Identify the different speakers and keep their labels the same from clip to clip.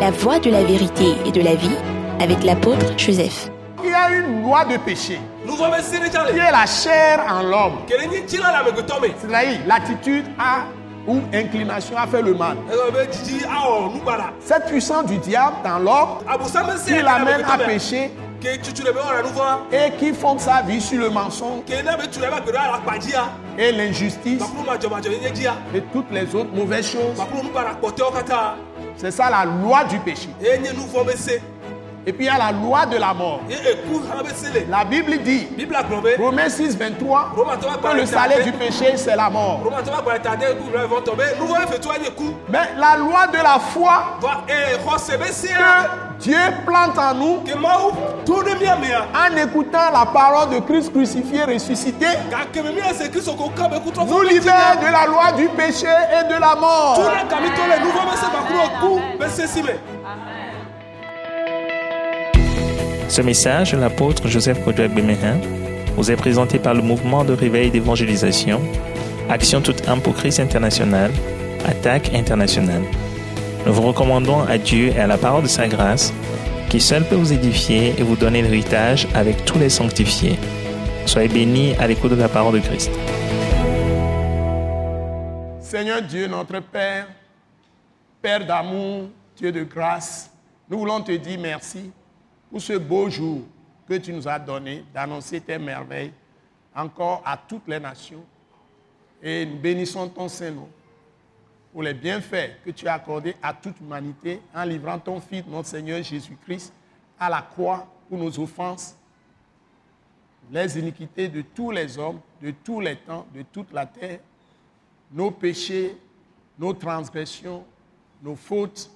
Speaker 1: La voie de la vérité et de la vie avec l'apôtre Joseph.
Speaker 2: Il y a une loi de péché qui est la chair en l'homme. C'est-à-dire l'attitude à ou inclination à faire le mal.
Speaker 3: awɔ nugbara
Speaker 2: Cette puissance du diable dans l'homme
Speaker 3: se
Speaker 2: qui l'amène à pécher et qui fonde sa vie sur le mensonge et l'injustice
Speaker 3: ya
Speaker 2: et toutes les autres mauvaises choses. C'est ça la loi du péché. Et puis il y a la loi de la mort. La Bible dit, Romains 6, 23,
Speaker 3: romatɔ bɛ
Speaker 2: que le salaire du péché, c'est la mort. Mais la loi de la foi que Dieu plante en nous en écoutant la parole de Christ crucifié, ressuscité, nous libère de la loi du péché et de la mort.
Speaker 4: Ce message l'apôtre Joseph Kodouak Bemehin vous est présenté par le mouvement de réveil d'évangélisation, Action toute âme pour Christ international, Attaque internationale. Nous vous recommandons à Dieu et à la parole de sa grâce, qui seul peut vous édifier et vous donner l'héritage avec tous les sanctifiés. Soyez bénis à l'écoute de la parole de Christ.
Speaker 2: Seigneur Dieu, notre Père, Père d'amour, Dieu de grâce, nous voulons te dire merci pour ce beau jour que tu nous as donné d'annoncer tes merveilles encore à toutes les nations. Et nous bénissons ton Saint-Nom pour les bienfaits que tu as accordés à toute humanité en livrant ton Fils, notre Seigneur Jésus-Christ, à la croix pour nos offenses, les iniquités de tous les hommes, de tous les temps, de toute la terre nos péchés, nos transgressions, nos fautes,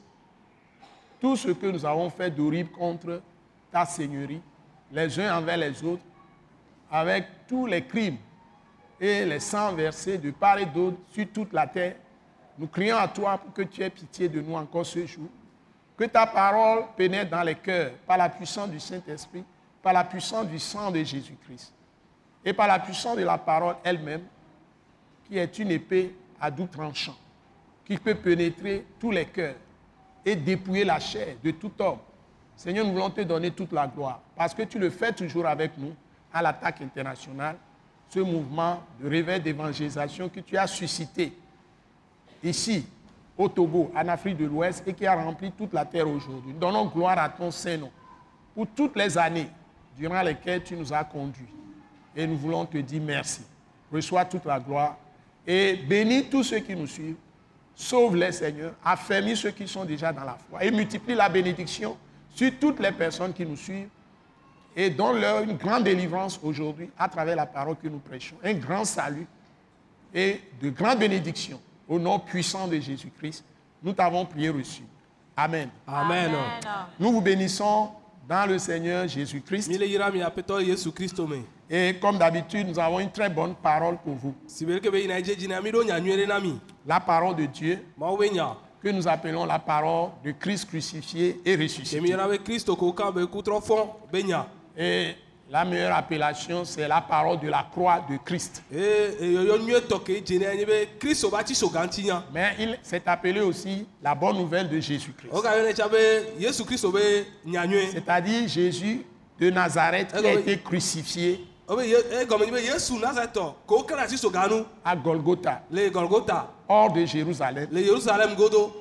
Speaker 2: tout ce que nous avons fait d'horrible contre ta Seigneurie, les uns envers les autres, avec tous les crimes et les sangs versés de part et d'autre sur toute la terre, nous crions à toi pour que tu aies pitié de nous encore ce jour. Que ta parole pénètre dans les cœurs par la puissance du Saint-Esprit, par la puissance du sang de Jésus-Christ et par la puissance de la parole elle-même qui est une épée à double tranchant, qui peut pénétrer tous les cœurs et dépouiller la chair de tout homme. Seigneur, nous voulons te donner toute la gloire, parce que tu le fais toujours avec nous à l'attaque internationale, ce mouvement de réveil d'évangélisation que tu as suscité ici, au Togo, en Afrique de l'Ouest, et qui a rempli toute la terre aujourd'hui. Nous donnons gloire à ton Saint-Nom pour toutes les années durant lesquelles tu nous as conduits. Et nous voulons te dire merci. Reçois toute la gloire et bénis tous ceux qui nous suivent. Sauve-les, Seigneur. Affermis ceux qui sont déjà dans la foi. Et multiplie la bénédiction sur toutes les personnes qui nous suivent. Et donne-leur une grande délivrance aujourd'hui à travers la parole que nous prêchons. Un grand salut et de grandes bénédictions. Au nom puissant de Jésus-Christ, nous t'avons prié reçu. Amen.
Speaker 3: amen
Speaker 2: Nous vous bénissons dans le Seigneur Jésus-Christ. Et comme d'habitude, nous avons une très bonne parole pour vous. La parole de Dieu que nous appelons la parole de Christ crucifié et ressuscité.
Speaker 3: yɔna be kristo ko kan be kutrɔ fɔ be nya
Speaker 2: Et la meilleure appellation, c'est la parole de la croix de Christ. Mais il s'est appelé aussi la bonne nouvelle de Jésus-Christ.
Speaker 3: wogayɔnɛ tsa be yesu kristo be nya nyuie
Speaker 2: C'est-à-dire Jésus de Nazareth qui a été crucifié. À Golgotha, hors de Jérusalem,
Speaker 3: le yerusalem godo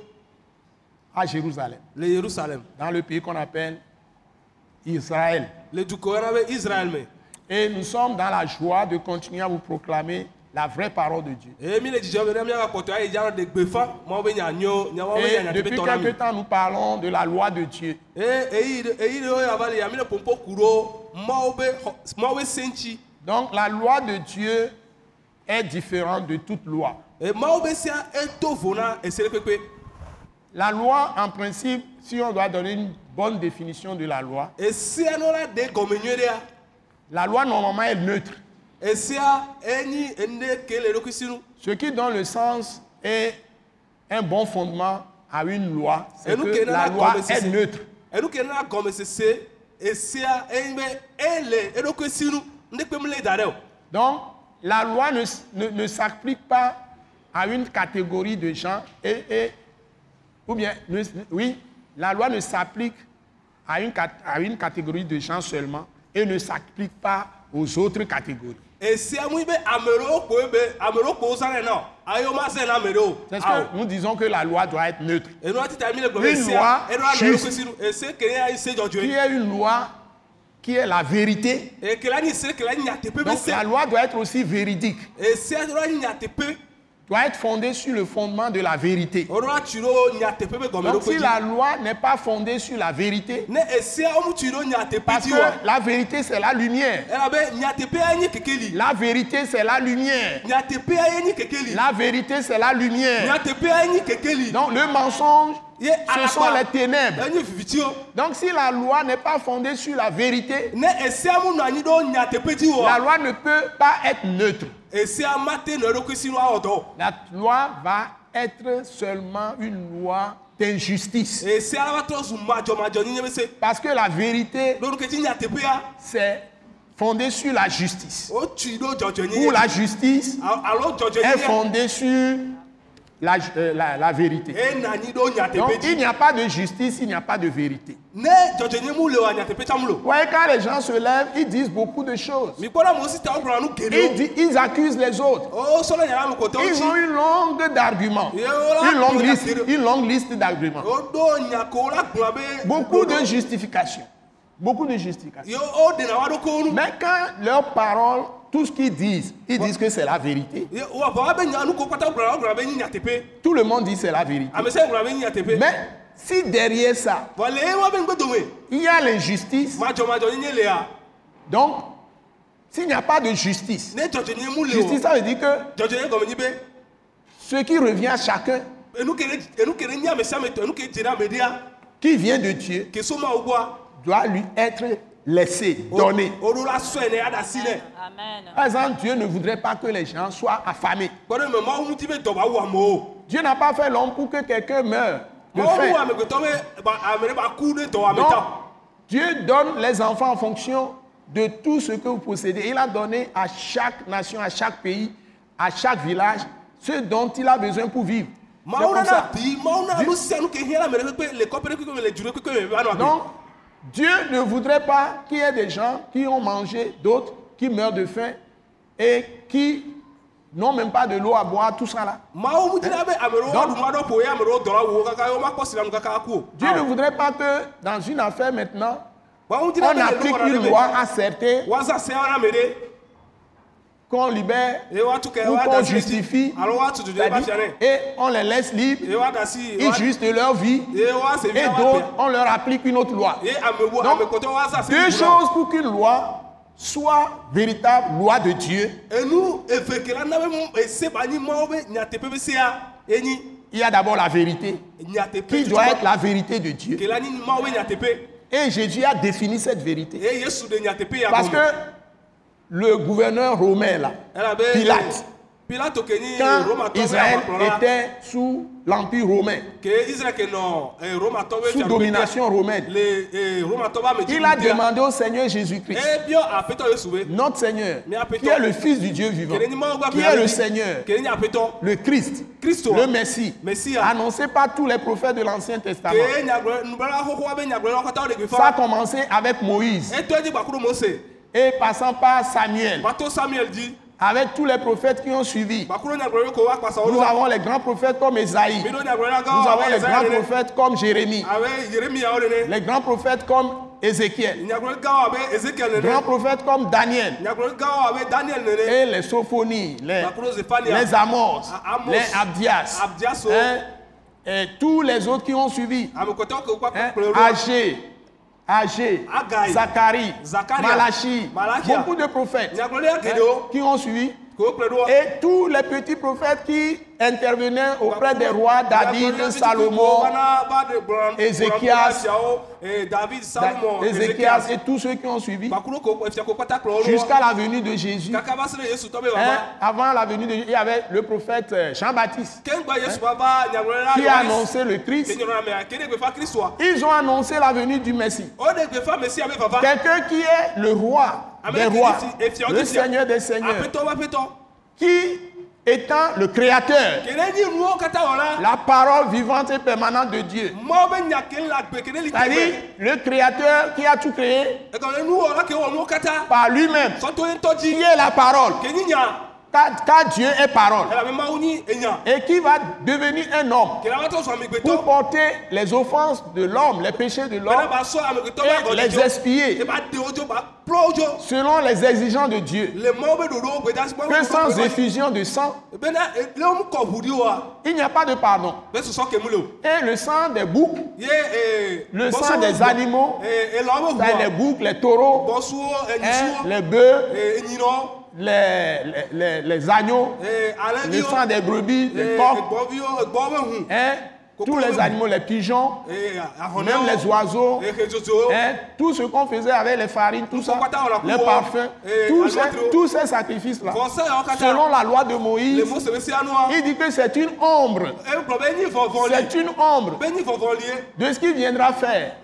Speaker 2: à Jérusalem,
Speaker 3: le yerusalem
Speaker 2: dans le pays qu'on appelle Israël.
Speaker 3: le me
Speaker 2: Et nous sommes dans la joie de continuer à vous proclamer la vraie parole de Dieu. Et depuis quelque temps, nous parlons de la loi de Dieu. Donc la loi de Dieu est différente de toute loi. La loi, en principe, si on doit donner une bonne définition de la loi,
Speaker 3: la
Speaker 2: loi normalement est neutre. Ce qui donne le sens et un bon fondement à une loi, c'est que la loi est neutre. Donc, la loi ne, ne- ne s'applique pas à une catégorie de gens et, et- ou bien, ne- oui, la loi ne s'applique à une, à une catégorie de gens seulement et ne s'applique pas aux autres catégories.
Speaker 3: na ame ɖewo
Speaker 2: C'est ce que nous disons que la loi doit être neutre. Une loi juste.
Speaker 3: si
Speaker 2: Qui est une loi qui est la vérité. Donc la loi doit être aussi véridique, doit être fondée sur le fondement de la vérité. Donc si la loi n'est pas fondée sur la vérité, parce que la vérité c'est la lumière.
Speaker 3: kekeli
Speaker 2: La vérité c'est la lumière. La vérité c'est la lumière. Donc le mensonge, ce sont les ténèbres. Donc si la loi n'est pas fondée sur la vérité,
Speaker 3: dzi
Speaker 2: la loi ne peut pas être neutre.
Speaker 3: esia mate nɔ eɖokui si nu awɔ dɔ o.
Speaker 2: La loi va être seulement une loi d'injustice. Parce que la vérité, c'est fondé sur la justice.
Speaker 3: dzɔdzɔenyenye
Speaker 2: Où la justice est fondée sur la, euh, la- la vérité. Donc il n'y a pas de justice, il n'y a pas de vérité. voyez, quand les gens se lèvent, ils disent beaucoup de choses. Ils, accusent les autres.
Speaker 3: o sɔ ɖe nyala ame kɔtɔwo
Speaker 2: Ils ont une longue d'arguments. Une liste,
Speaker 3: tiré.
Speaker 2: une longue liste d'arguments.
Speaker 3: be
Speaker 2: Beaucoup de justifications. Beaucoup de justifications.
Speaker 3: nu
Speaker 2: Mais quand leurs paroles, tout ce qu'ils disent, ils disent que c'est la vérité. Tout le monde dit c'est la vérité.
Speaker 3: nyateƒe
Speaker 2: Mais si derrière ça, il y a l'injustice, donc s'il n'y a pas de justice, justice, ça veut dire que ce qui revient à chacun qui vient de Dieu doit lui être laissé, donné.
Speaker 3: woɖo la sɔe ne aɖe asi nɛ
Speaker 2: Par exemple, Dieu ne voudrait pas que les gens soient affamés. Dieu n'a pas fait l'homme pour que quelqu'un meure de
Speaker 3: mawu wu
Speaker 2: faim. Donc, Dieu donne les enfants en fonction de tout ce que vous possédez. Il a donné à chaque nation, à chaque pays, à chaque village, ce dont il a besoin pour vivre. Donc, Dieu ne voudrait pas qu'il y ait des gens qui ont mangé, d'autres qui meurent de faim et qui n'ont même pas de l'eau à boire, tout ça là. Donc- Dieu ne voudrait pas que dans une affaire maintenant, on applique une loi à certains,
Speaker 3: woaza se na ame ɖe
Speaker 2: qu'on libère ou qu'on justifie, et on les laisse libres, ils jouissent de leur vie, et d'autres, on leur applique une autre loi. Donc, Deux choses pour qu'une loi soit véritable loi de Dieu. Il y a d'abord la vérité, qui doit être la vérité de Dieu. Et Jésus a défini cette vérité. Parce que le gouverneur romain, là, Pilate,
Speaker 3: nyi
Speaker 2: quand Israël était sous l'Empire romain,
Speaker 3: eh,
Speaker 2: sous domination romaine,
Speaker 3: eh,
Speaker 2: il a demandé au Seigneur Jésus-Christ, notre Seigneur, qui est le Fils du Dieu vivant, qui est le Seigneur, le Christ, le Messie, annoncé par tous les prophètes de l'Ancien Testament. Ça a commencé avec Moïse et passant par Samuel, avec tous les prophètes qui ont suivi. Nous avons les grands prophètes comme Esaïe. Nous avons les grands prophètes comme Jérémie.
Speaker 3: nene
Speaker 2: Les grands prophètes comme Ézéchiel.
Speaker 3: nene
Speaker 2: Grands prophètes comme Daniel. Et les Sophonies, les, les Amos,
Speaker 3: A- Amos.
Speaker 2: les Abdias. Hein, et tous les autres qui ont suivi.
Speaker 3: wokpa
Speaker 2: hein, Agé, Agé. Zacharie. Malachi, beaucoup de prophètes hein, qui ont suivi. Et tous les petits prophètes qui intervenaient auprès des rois David, Salomon, Ézéchias, Ézéchias et tous ceux qui ont suivi. Jusqu'à la venue de Jésus. Hein, avant la venue de Jésus, il y avait le prophète euh, Jean-Baptiste.
Speaker 3: Nyagblɔla
Speaker 2: qui a annoncé le Christ. Ils ont annoncé la venue du Messie.
Speaker 3: o ɖe gbefa mesia be vava
Speaker 2: Quelqu'un qui est le roi des rois, le. Seigneur des seigneurs, qui étant le créateur, la parole vivante et permanente de Dieu.
Speaker 3: mawo be nya ke le agbe ke ne li
Speaker 2: C'est-à-dire le créateur qui a tout créé. Par lui-même, qui est la parole, car, car Dieu est parole, et qui va devenir un homme pour porter les offenses de l'homme, les péchés de l'homme, et les expier selon les exigences de Dieu. Que sans effusion de sang,
Speaker 3: e- ʋu ɖi oa
Speaker 2: il n'y a pas de pardon. Et le sang des boucs,
Speaker 3: ee
Speaker 2: le sang des animaux, les boucs, les taureaux, hein, les bœufs, les, les, les- les agneaux,
Speaker 3: ee
Speaker 2: le sang des brebis, les
Speaker 3: ee
Speaker 2: coqs,
Speaker 3: egbɔwo be ʋu
Speaker 2: hein, tous les animaux, les pigeons,
Speaker 3: ee
Speaker 2: même les oiseaux, hein, tout ce qu'on faisait avec les farines, tout ça, les parfums, tous ces, tous ces sacrifices-là,
Speaker 3: katã
Speaker 2: selon la loi de Moïse, il dit que c'est une ombre,
Speaker 3: egblɔ be nyi vɔvɔli
Speaker 2: c'est une ombre.
Speaker 3: Be nyi vɔvɔlie
Speaker 2: de ce qu'il viendra faire.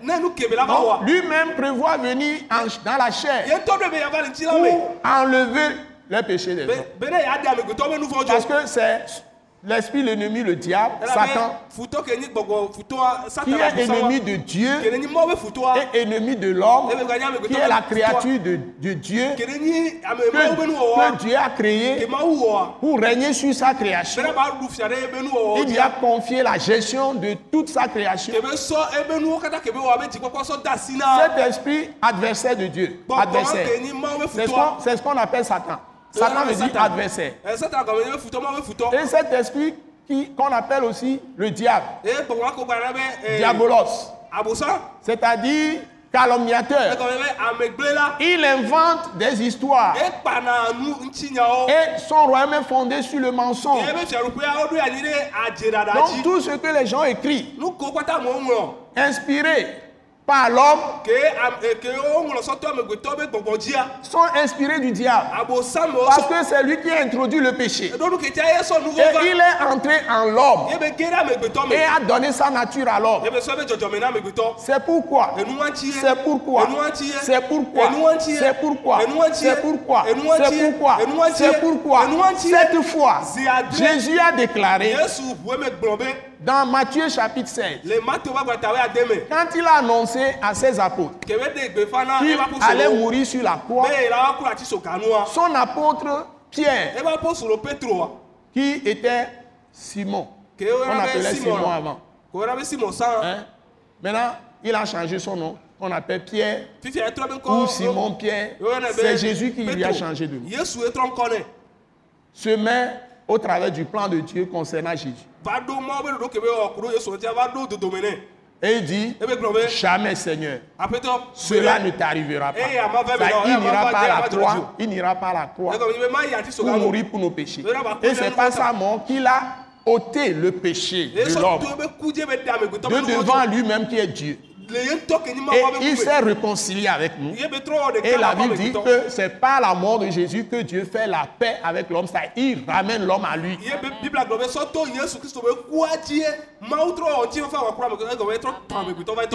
Speaker 2: lui-même prévoit venir en- dans la chair. Pour enlever les péchés des
Speaker 3: be
Speaker 2: hommes.
Speaker 3: be ne ya ɖe amegbetɔ be nu vɔ
Speaker 2: Parce que c'est l'esprit, l'ennemi, le diable, Satan, qui est ennemi de Dieu et ennemi de l'homme, qui est la créature de, de Dieu que, Dieu a créé pour régner sur sa création. Il lui a confié la gestion de toute sa création. Cet esprit adversaire de Dieu, adversaire, c'est ce qu'on appelle Satan. Satan veut dire adversaire.
Speaker 3: futɔ
Speaker 2: Et cet esprit qu'on appelle aussi le diable,
Speaker 3: be ee,
Speaker 2: diabolos,
Speaker 3: abosan
Speaker 2: c'est-à-dire calomniateur. Il invente des histoires. Et son royaume est fondé sur le mensonge. Donc tout ce que les gens écrivent,
Speaker 3: nu
Speaker 2: par l'homme,
Speaker 3: e- dzia
Speaker 2: sont inspirés du diable.
Speaker 3: mewo
Speaker 2: Parce que c'est lui qui a introduit le péché. Et il est entré en l'homme
Speaker 3: me
Speaker 2: et a donné sa nature à l'homme.
Speaker 3: amegbetɔ
Speaker 2: C'est pourquoi? C'est pourquoi? C'est pourquoi? C'est pourquoi? C'est pourquoi? C'est pourquoi? C'est pourquoi? Cette fois, Jésus a déclaré dans Matthieu chapitre 16,
Speaker 3: le mato ba gbata wo ade me
Speaker 2: quand il a annoncé à ses apôtres qu'il allait mourir sur la croix, son apôtre Pierre,
Speaker 3: petroa
Speaker 2: qui était Simon, on appelait Simon
Speaker 3: simon
Speaker 2: avant. hein. Maintenant, il a changé son nom, qu'on appelle Pierre ou Simon Pierre. C'est Jésus qui lui a changé de nom. Se met au travers du plan de Dieu concernant Jésus. Et il dit,
Speaker 3: be
Speaker 2: jamais Seigneur, cela ne t'arrivera pas.
Speaker 3: Eh,
Speaker 2: Ça,
Speaker 3: eh,
Speaker 2: il n'ira pas à la croix,
Speaker 3: veille.
Speaker 2: il n'ira pas à la croix pour mourir pour nos péchés. Et c'est pas sa mort qu'il a ôté le péché de l'homme
Speaker 3: de
Speaker 2: devant lui-même qui est Dieu. Et il s'est réconcilié avec nous. Et la Bible dit que c'est par la mort de Jésus que Dieu fait la paix avec l'homme. Ça, il ramène l'homme à lui.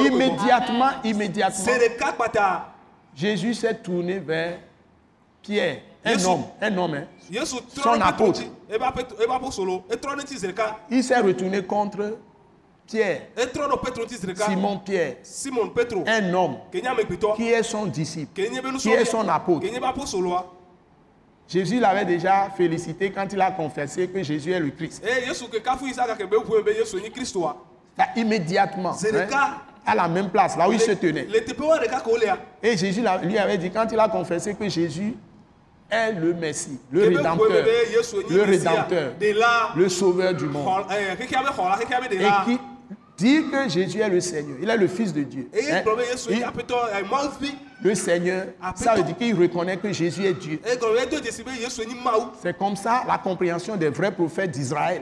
Speaker 2: Immédiatement, immédiatement, Jésus s'est tourné vers Pierre, un homme, un homme. hein. Son apôtre. Il s'est retourné contre Pierre, Simon Pierre,
Speaker 3: simon petro.
Speaker 2: Un homme. Qui est son disciple, qui est son apôtre? Jésus l'avait déjà félicité quand il a confessé que Jésus est le Christ.
Speaker 3: kristoa
Speaker 2: Ça, immédiatement, hein, à la même place, là où il se tenait. Et Jésus lui avait dit, quand il a confessé que Jésus est le Messie, le Rédempteur, le Rédempteur, le Sauveur du monde,
Speaker 3: eh,
Speaker 2: et qui dit que Jésus est le Seigneur, il est le Fils de Dieu. hein? Il- le Seigneur, ça veut dire qu'il reconnaît que Jésus est Dieu. C'est comme ça la compréhension des vrais prophètes d'Israël.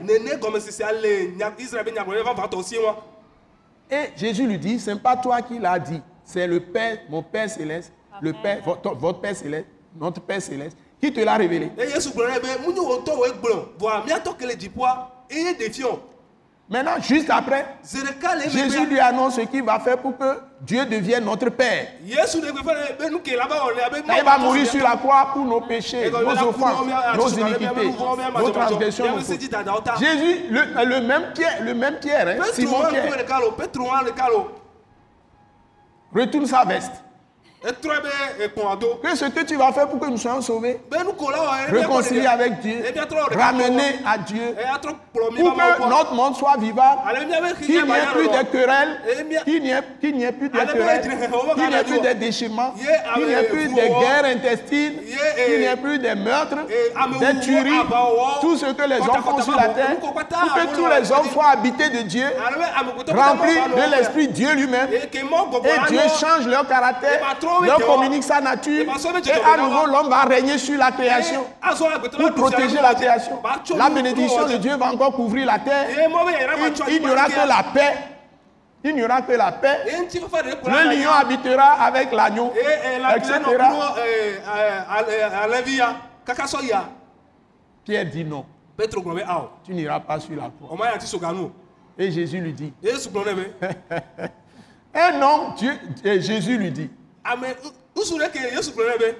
Speaker 2: Et Jésus lui dit, ce n'est pas toi qui l'as dit, c'est le Père, mon Père céleste, le Père, votre, votre Père céleste, notre Père céleste, qui te l'a révélé. Maintenant, juste après, Jésus lui annonce ce qu'il va faire pour que Dieu devienne notre Père. Il va mourir sur la croix pour nos péchés, nos offenses, nos iniquités, nos transgressions, nos. Jésus, le, le même Pierre, le même Pierre, hein, Simon Pierre, retourne sa veste. Que ce que tu vas faire pour que nous soyons sauvés,
Speaker 3: be nu ko la wa ebe
Speaker 2: réconcilier avec Dieu, ramener à Dieu,
Speaker 3: e mi
Speaker 2: pour que notre monde soit vivable,
Speaker 3: abe
Speaker 2: qu'il n'y ait plus de querelles, qu'il n'y ait, plus de querelles, qu'il n'y ait plus de déchirements,
Speaker 3: Ye
Speaker 2: qu'il n'y ait plus de guerres intestines,
Speaker 3: eh,
Speaker 2: qu'il n'y ait plus de meurtres,
Speaker 3: eh, wu,
Speaker 2: tueries,
Speaker 3: aba, o.
Speaker 2: tout ce que les hommes font sur la terre, pour que tous les hommes soient habités de Dieu, remplis de l'Esprit Dieu lui-même, et Dieu change leur caractère,
Speaker 3: Eh ben,
Speaker 2: leur communique sa nature,
Speaker 3: Eh ben,
Speaker 2: et à nouveau l'homme va régner sur la création pour protéger la création. La bénédiction de Dieu va encore couvrir la terre. Il, n'y aura que la paix. Il n'y aura que la paix. Le lion habitera avec l'agneau,
Speaker 3: la
Speaker 2: etc.
Speaker 3: ya kaka sɔ ya
Speaker 2: Pierre dit non,
Speaker 3: awɔ
Speaker 2: tu n'iras pas sur la croix. Et Jésus lui dit,
Speaker 3: yesu gblɔ ne be
Speaker 2: un homme, Dieu, et Jésus lui dit,
Speaker 3: ame nusu ɖe ke yesu gblɔ ne be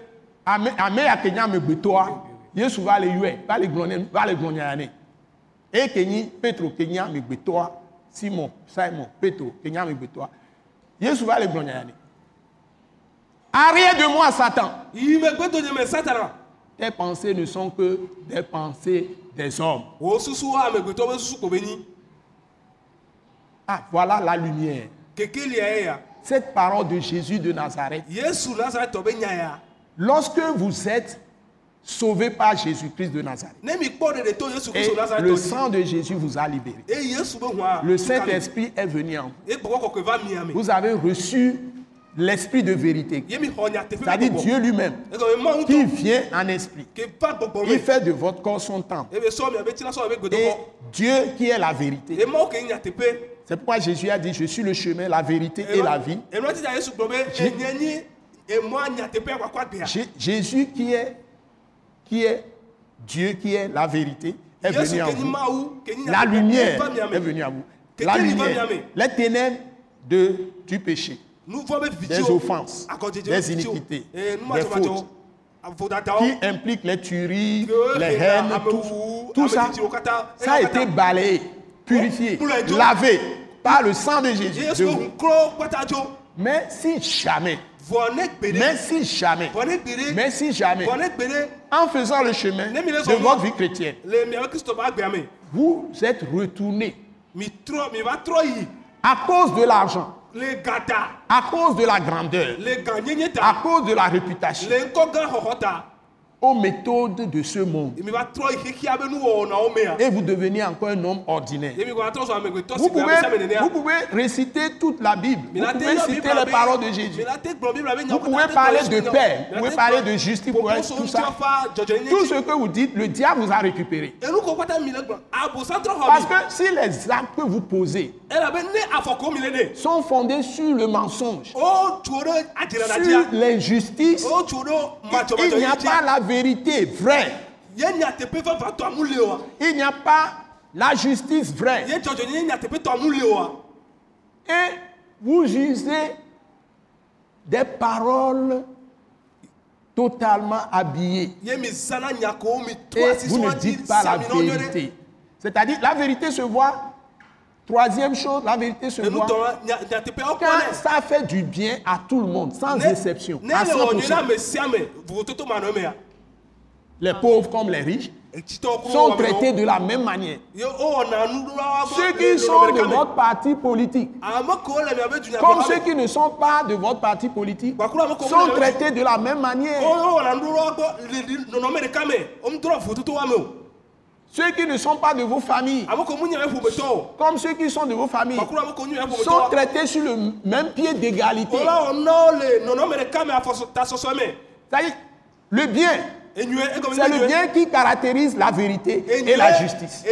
Speaker 2: ame ame ya ke nye amegbetɔa yesu va le yɔe va le gblɔ nɛ va le gblɔ nya nɛ. Eye ke nyi petro ke nye amegbetɔa simon simon petro ke nye amegbetɔa yesu va le gblɔ nya nɛ. Arrière de moi satan. Tes pensées ne sont que des pensées des hommes. Ah voilà la lumière cette parole de Jésus de Nazareth. Lorsque vous êtes sauvés par Jésus-Christ de Nazareth. Et le sang de Jésus vous a libéré. Le Saint-Esprit est venu en vous. Vous avez reçu l'esprit de vérité, c'est-à-dire Dieu lui-même, qui vient en esprit. Il fait de votre corps son temple.
Speaker 3: miabe
Speaker 2: Et Dieu qui est la vérité. C'est pourquoi Jésus a dit, je suis le chemin, la vérité et la vie. Jésus qui est, qui est Dieu qui est la vérité est venu
Speaker 3: nyi
Speaker 2: vous. La lumière est venue à vous. La lumière, les ténèbres de, du péché, des offenses, des iniquités,
Speaker 3: ee
Speaker 2: des fautes, qui impliquent les tueries, les haines, tout, tout ça, ça a été balayé, purifié, lavé par le sang de Jésus. de vous. Mais si jamais, mais si jamais, mais si jamais, en faisant le chemin de votre vie chrétienne, vous êtes retourné. À cause de l'argent, à cause de la grandeur, à cause de la réputation, aux méthodes de ce monde.
Speaker 3: mea
Speaker 2: Et vous devenez encore un homme ordinaire. Vous pouvez, vous réciter toute la Bible. Vous pouvez citer les paroles de Jésus. Vous pouvez parler de paix, vous pouvez parler de justice, vous pouvez tout ça.
Speaker 3: dzɔdzɔnyenye
Speaker 2: Tout ce que vous dites, le diable vous a récupéré.
Speaker 3: trɔ
Speaker 2: Parce que si les actes que vous posez sont fondés sur le mensonge,
Speaker 3: o tso ɖe adzirana
Speaker 2: sur l'injustice,
Speaker 3: o tso ɖe
Speaker 2: il n'y a pas la vérité vraie. Il n'y a pas la justice vraie. Et vous usez des paroles totalement habillées. Et vous ne dites pas la vérité. C'est-à-dire, la vérité se voit. Troisième chose, la vérité se voit quand ça fait du bien à tout le monde, sans exception, à
Speaker 3: le wɔ nyuie na
Speaker 2: 100%. Les pauvres comme les riches sont traités de la même manière.
Speaker 3: ye o wɔna nuɖoɖoawo gbɔ
Speaker 2: Ceux qui sont de votre parti politique,
Speaker 3: miabe
Speaker 2: comme ceux qui ne sont pas de votre parti politique,
Speaker 3: kewo
Speaker 2: sont traités de la même manière. Ceux qui ne sont pas de vos familles,
Speaker 3: o
Speaker 2: comme ceux qui sont de vos familles,
Speaker 3: ƒometɔ
Speaker 2: sont traités sur le même pied d'égalité.
Speaker 3: o la wɔnawo le
Speaker 2: C'est-à-dire, bien, c'est le bien qui caractérise la vérité et la justice.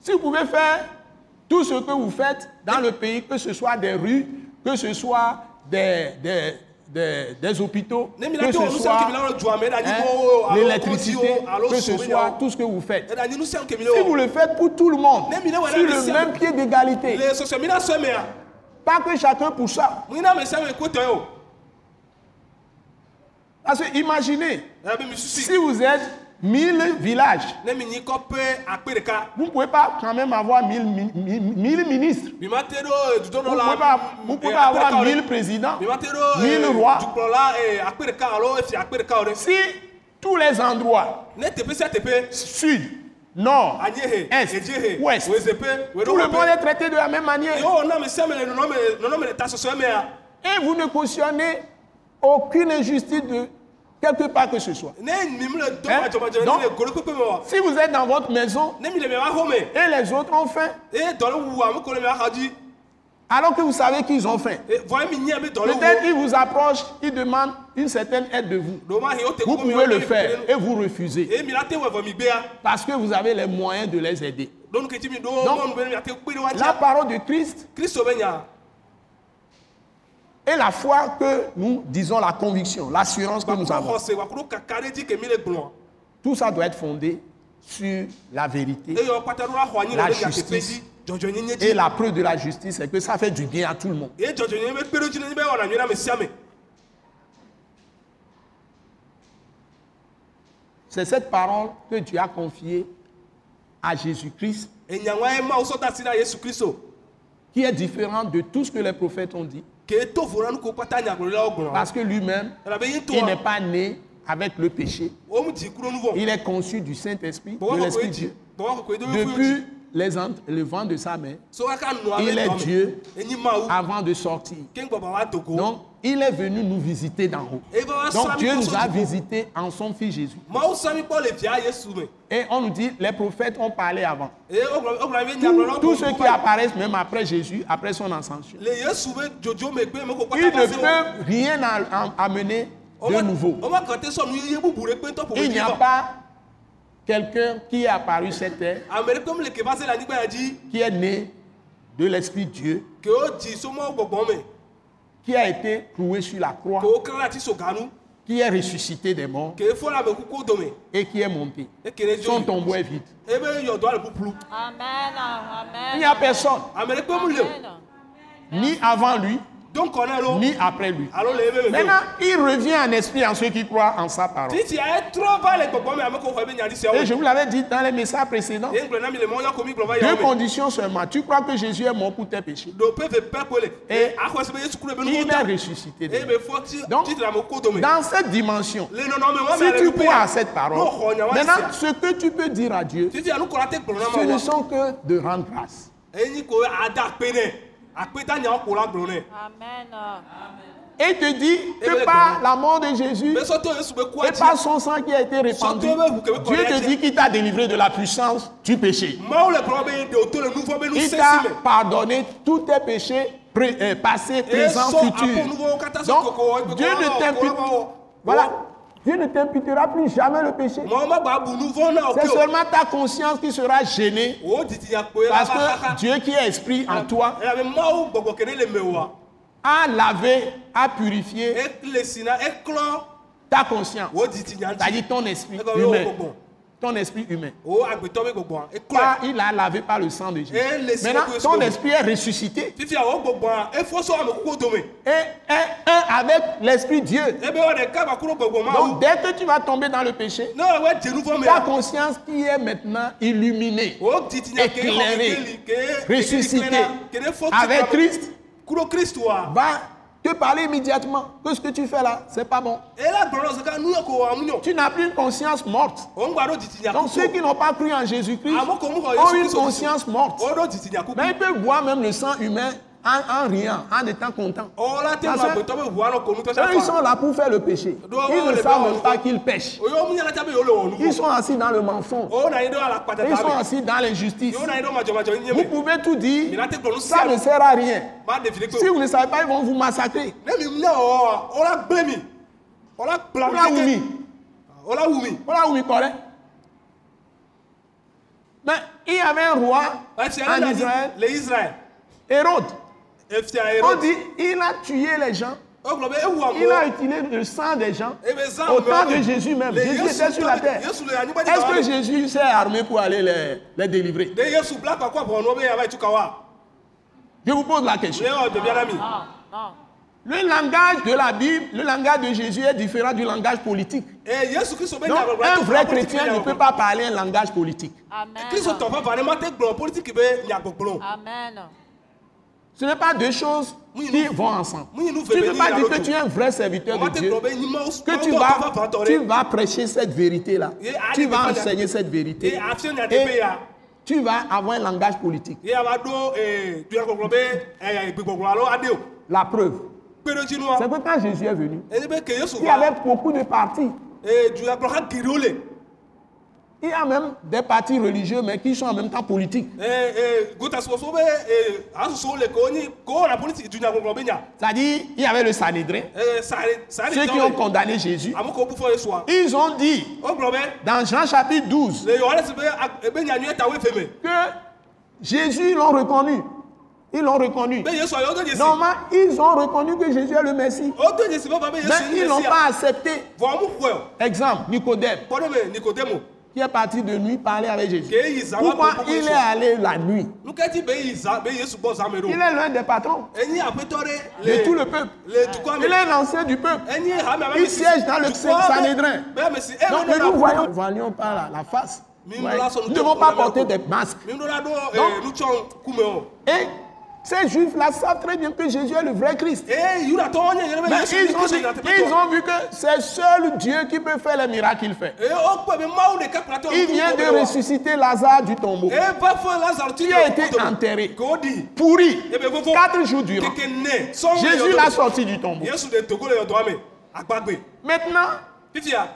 Speaker 2: Si vous pouvez faire tout ce que vous faites dans le pays, que ce soit des rues, que ce soit des, des, des, des hôpitaux, que ce soit hein, l'électricité, que ce soit tout ce que vous faites.
Speaker 3: kemi
Speaker 2: Si vous
Speaker 3: le
Speaker 2: faites pour tout le monde, sur le même pied d'égalité,
Speaker 3: ya
Speaker 2: pas que chacun pour ça.
Speaker 3: mu ina me sɛm ko tɔ ye o
Speaker 2: Parce que imaginez, si vous êtes 1000 villages, vous ne pouvez pas quand même avoir 1000, mi- mi- 1000 ministres.
Speaker 3: ɖo
Speaker 2: Vous ne pouvez pas, vous pouvez
Speaker 3: akpe
Speaker 2: pas avoir
Speaker 3: ɖeka o
Speaker 2: 1000
Speaker 3: ɖe.
Speaker 2: présidents,
Speaker 3: mi ma te ɖo
Speaker 2: 1000 rois.
Speaker 3: dukplɔla eh, akpe ɖeka alo efi akpe ɖeka o ɖe
Speaker 2: Si tous les endroits, sud, nord, est, ouest, tout le monde est traité de la même manière. Et vous ne cautionnez aucune injustice de quelque part que ce soit. Hein? Donc- Si vous êtes dans votre maison et les autres ont faim, alors que vous savez qu'ils ont faim, peut-être
Speaker 3: wu
Speaker 2: ils vous approchent, ils demandent une certaine aide de vous.
Speaker 3: te
Speaker 2: Vous pouvez le faire et vous refusez. Parce que vous avez les moyens de les aider. Donc, La parole de Christ et la foi que nous disons, la conviction, l'assurance que nous avons, tout ça doit être fondé sur la vérité.
Speaker 3: la
Speaker 2: justice. Et la preuve de la justice, c'est que ça fait du bien à tout le monde. C'est cette parole que Dieu a confiée à Jésus-Christ qui est différente de tout ce que les prophètes ont dit. Parce que lui-même, il n'est pas né avec le péché. Il est conçu du Saint-Esprit, de l'Esprit Dieu. Depuis les le vent de sa
Speaker 3: nua
Speaker 2: Il est Dieu. avant de sortir. Donc, il est venu nous visiter d'en haut. Donc, Dieu nous a visités en son Fils Jésus. Et on nous dit, les prophètes ont parlé avant. Tous, ceux qui apparaissent même après Jésus, après son ascension, ils ne peuvent rien amener de nouveau. Il n'y a pas quelqu'un qui est apparu sur terre,
Speaker 3: dzi
Speaker 2: qui est né de l'Esprit de Dieu, qui a été cloué sur la croix, qui est ressuscité des morts et qui est monté. Son tombeau est vide.
Speaker 3: le ƒuƒlu
Speaker 5: Amen. Amen.
Speaker 2: Il n'y a personne,
Speaker 5: Amen.
Speaker 2: ni avant lui,
Speaker 3: donc lo
Speaker 2: ni après lui. Maintenant, il revient en esprit en ceux qui croient en sa parole. Et je vous l'avais dit dans les messages précédents, deux conditions seulement. Tu crois que Jésus est mort pour tes péchés? Et Il est ressuscité.
Speaker 3: ti
Speaker 2: Donc, Dans cette dimension, si tu crois à cette parole, maintenant, ce que tu peux dire à Dieu, ce ne sont que de rendre grâce.
Speaker 5: Amen.
Speaker 2: Et te dit que par la mort de Jésus.
Speaker 3: Ku
Speaker 2: et par son sang qui a été répandu, Dieu te dit qu'il t'a délivré de la puissance du péché. Il t'a pardonné tous tes péchés pré- euh, passés, présents, futurs. Donc, Dieu ne t'impute voilà, Dieu ne t'imputera plus jamais le péché. C'est seulement ta conscience qui sera gênée.
Speaker 3: O didi nya kpe la
Speaker 2: parce que Dieu qui est esprit en toi
Speaker 3: le me wa
Speaker 2: a lavé, a purifié ta conscience, c'est-à-dire ton esprit.
Speaker 3: Egɔme ye o
Speaker 2: humain. Ton esprit humain. Car il a lavé par le sang de Jésus. Maintenant, ton esprit est ressuscité et est un avec l'esprit Dieu. Donc, dès que tu vas tomber dans le péché, ta conscience qui est maintenant illuminée,
Speaker 3: o didi nya ke xɔ
Speaker 2: Éclairé,
Speaker 3: kekeli ke
Speaker 2: ressuscité,
Speaker 3: kene fɔ
Speaker 2: avec Christ, va te parler immédiatement que ce que tu fais là, c'est pas bon. Tu n'as plus une conscience morte. Donc ceux qui n'ont pas cru en Jésus-Christ ont une conscience morte.
Speaker 3: o ɖo didi nya kuku
Speaker 2: Mais ils peuvent boire même le sang humain en, en riant, en étant Parce que Eux, ils sont là pour faire le péché. Ils ne savent même pas qu'ils pêchent. Ils sont assis dans le mensonge. Ils sont assis dans l'injustice. Vous pouvez tout dire, ça ne sert à rien. Si vous ne savez pas, ils vont vous massacrer. Mais il y avait un roi en Israël Hérode. On dit, il a tué les gens Il a utilisé le sang des gens
Speaker 3: ebe zã
Speaker 2: au temps de Jésus même. Jésus était sur la terre. Est-ce que Jésus s'est armé pour aller les, les délivrer? Je vous pose la question.
Speaker 5: Non, non.
Speaker 2: Le langage de la Bible, le langage de Jésus est différent du langage politique. Donc,
Speaker 3: nyagbɔgblɔ
Speaker 2: un vrai chrétien ne peut pas parler un langage politique.
Speaker 5: Amen.
Speaker 2: Ce n'est pas deux choses qui vont ensemble. Tu ne peux pas dire que tu es un vrai serviteur de Dieu, que tu vas, tu vas prêcher cette vérité-là. Tu vas enseigner cette vérité.
Speaker 3: Et
Speaker 2: tu vas avoir un langage politique.
Speaker 3: alo ade o
Speaker 2: La preuve, c'est que quand Jésus est venu, il y avait
Speaker 3: va
Speaker 2: beaucoup de partis. Il y a même des partis religieux, mais qui sont en même temps politiques.
Speaker 3: dunyagbɔgblɔ be nya
Speaker 2: C'est-à-dire, il y avait le Sanhédrin, ceux qui ont condamné Jésus. Ils ont dit,
Speaker 3: be
Speaker 2: dans Jean chapitre 12,
Speaker 3: le yohanes be a- be nyanyuie ta wo efe me
Speaker 2: que Jésus, ils l'ont reconnu. Ils l'ont reconnu. Normalement, ils ont reconnu que Jésus est le Messie. Mais ils n'ont
Speaker 3: mesia
Speaker 2: pas accepté. Exemple, Nicodème, qui est parti de nuit parler avec Jésus. Pourquoi il est allé la nuit? Il est l'un des patrons de tout le peuple. Il est l'ancien du peuple. Il siège dans le Sanhédrin. Donc, ne nous
Speaker 3: ɖo
Speaker 2: voyons, voyons pas la, la face. Ouais.
Speaker 3: nous
Speaker 2: ne devons pas porter des masques. Donc-
Speaker 3: o
Speaker 2: Et ces juifs-là savent très bien que Jésus est le vrai Christ.
Speaker 3: be
Speaker 2: Mais ils ont, dit- ils vu que c'est seul Dieu qui peut faire les miracles qu'il fait.
Speaker 3: ɖeka kplatɔ
Speaker 2: Il vient de ressusciter Lazare du tombeau. Qui a été enterré, pourri, quatre jours durant. Jésus l'a sorti du tombeau. Maintenant,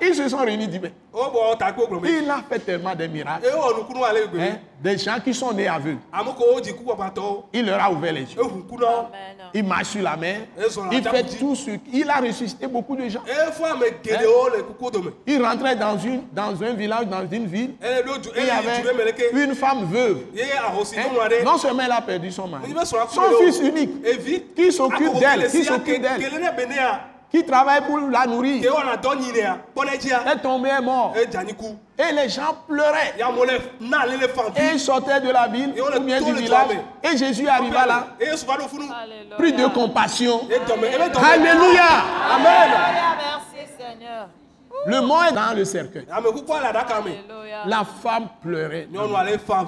Speaker 2: ils se sont réunis, dit, mais
Speaker 3: o bɔ ta kpe gblɔ me
Speaker 2: il a fait tellement de miracles.
Speaker 3: gbe
Speaker 2: hein, des gens qui sont nés aveugles.
Speaker 3: gbagbatɔwo
Speaker 2: Il leur a ouvert les yeux. Il marche sur la mer. Il fait tout ce Il a ressuscité beaucoup de gens.
Speaker 3: dome
Speaker 2: Il rentrait dans, une, dans un village, dans une ville. Il y avait une femme veuve. hein? Non seulement elle a perdu son mari, son fils unique, qui s'occupe d'elle, qui s'occupe d'elle. Qui travaille pour la nourrir, est tombé est mort. Et les gens pleuraient. Et ils sortaient de la ville
Speaker 3: Et on le
Speaker 2: ou bien du village. Et Jésus arriva là, pris de compassion. Alléluia.
Speaker 3: amen
Speaker 5: Alléluia, merci Seigneur.
Speaker 2: Le mort est dans le cercueil.
Speaker 5: Alléluia.
Speaker 2: La femme pleurait.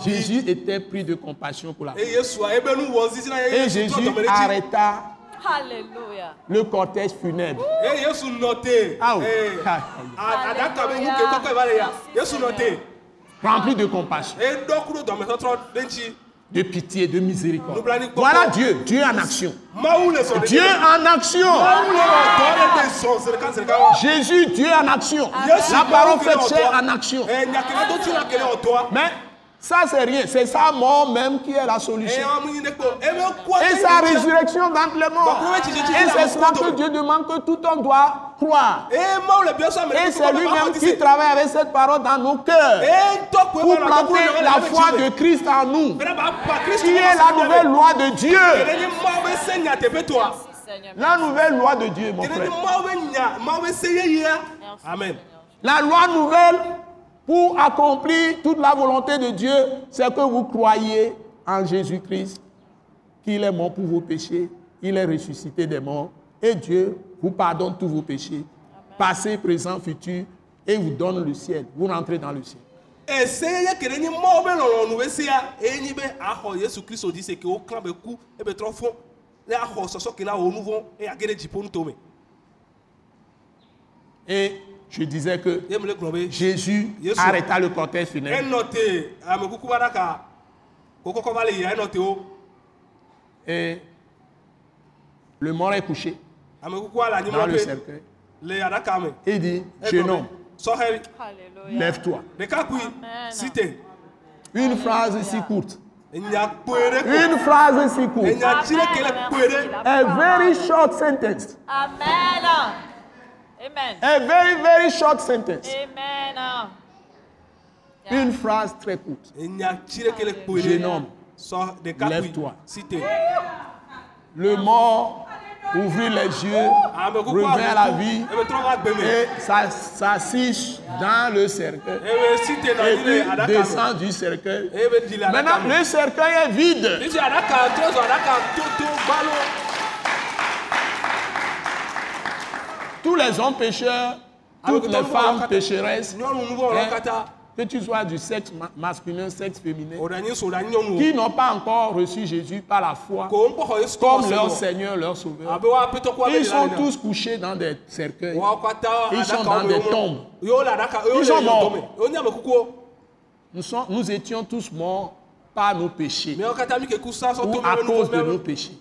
Speaker 2: Jésus était pris de compassion pour la femme. Et Jésus arrêta
Speaker 5: Alléluia.
Speaker 2: le cortège funèbre.
Speaker 3: yesu
Speaker 2: Ah oui.
Speaker 3: yesu nɔ te
Speaker 2: Rempli de compassion, de pitié, de miséricorde. Voilà Dieu, Dieu en action. Dieu en action. Jésus, Dieu en action. La parole fait chair en action.
Speaker 3: ɔtɔa
Speaker 2: Mais ça, c'est rien. C'est sa mort même qui est la solution. Et sa résurrection d'entre les morts. Et c'est cela que Dieu demande que tout homme doit croire. Et c'est lui-même qui travaille avec cette parole dans nos cœurs pour planter la foi de Christ en nous,
Speaker 3: bɛrɛ b'a pa kristu
Speaker 2: qui est la nouvelle loi de Dieu. La nouvelle loi de Dieu, mon frère.
Speaker 3: amen.
Speaker 2: La loi nouvelle pour accomplir toute la volonté de Dieu, c'est que vous croyez en Jésus-Christ, qu'il est mort pour vos péchés, il est ressuscité des morts, et Dieu vous pardonne tous vos péchés, passé, présent, futur, et vous donne le ciel. Vous rentrez dans le ciel. Et je disais que Jésus arrêta le cortège funèbre.
Speaker 3: Wo
Speaker 2: et le mort est couché
Speaker 3: le
Speaker 2: dans le cercueil. Et il dit,
Speaker 3: egblɔ
Speaker 2: jeune homme, lève-toi. Une phrase si courte. Une phrase si courte. A very short sentence.
Speaker 5: Amen. Amen.
Speaker 2: A very, very short sentence.
Speaker 5: Amen.
Speaker 2: Une phrase très courte. Jeune homme,
Speaker 3: ɖekakpui
Speaker 2: lève-toi. Le mort ouvrir les yeux,
Speaker 3: ame kuku
Speaker 2: revient à la vie
Speaker 3: me
Speaker 2: et ça s'assise dans le cercueil
Speaker 3: nɔ
Speaker 2: et puis descend du cercueil.
Speaker 3: aɖaka
Speaker 2: Maintenant, le cercueil est vide. Tous les hommes pécheurs, toutes les femmes pécheresses, hein, que tu sois du sexe ma- masculin, sexe féminin, qui n'ont pas encore reçu Jésus par la foi comme leur
Speaker 3: se
Speaker 2: Seigneur, leur Sauveur.
Speaker 3: ko abe
Speaker 2: Ils sont tous couchés dans des cercueils. Ils sont
Speaker 3: aɖaka
Speaker 2: dans des tombes. Ils sont morts. Nous, nous étions tous morts par nos péchés ou à cause de nos péchés.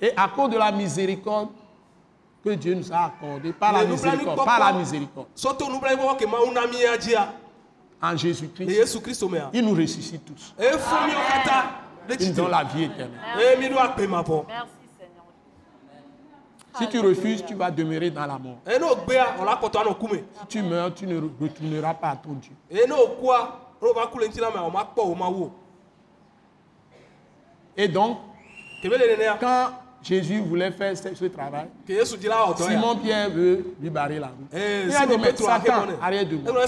Speaker 2: Et à cause de la miséricorde que Dieu nous a accordée, par la miséricorde, par la miséricorde, en Jésus-Christ, il nous ressuscite tous. Il nous donne la vie éternelle.
Speaker 5: Merci Seigneur.
Speaker 2: Si tu refuses, tu vas demeurer dans la mort. Si tu meurs, tu ne re- retourneras pas à ton Dieu. Et donc, quand Jésus voulait faire ce, ce travail, Simon Pierre veut lui barrer la route.
Speaker 3: Eh,
Speaker 2: Il a dit, mais Satan, arrête de
Speaker 3: Eh,
Speaker 2: moi.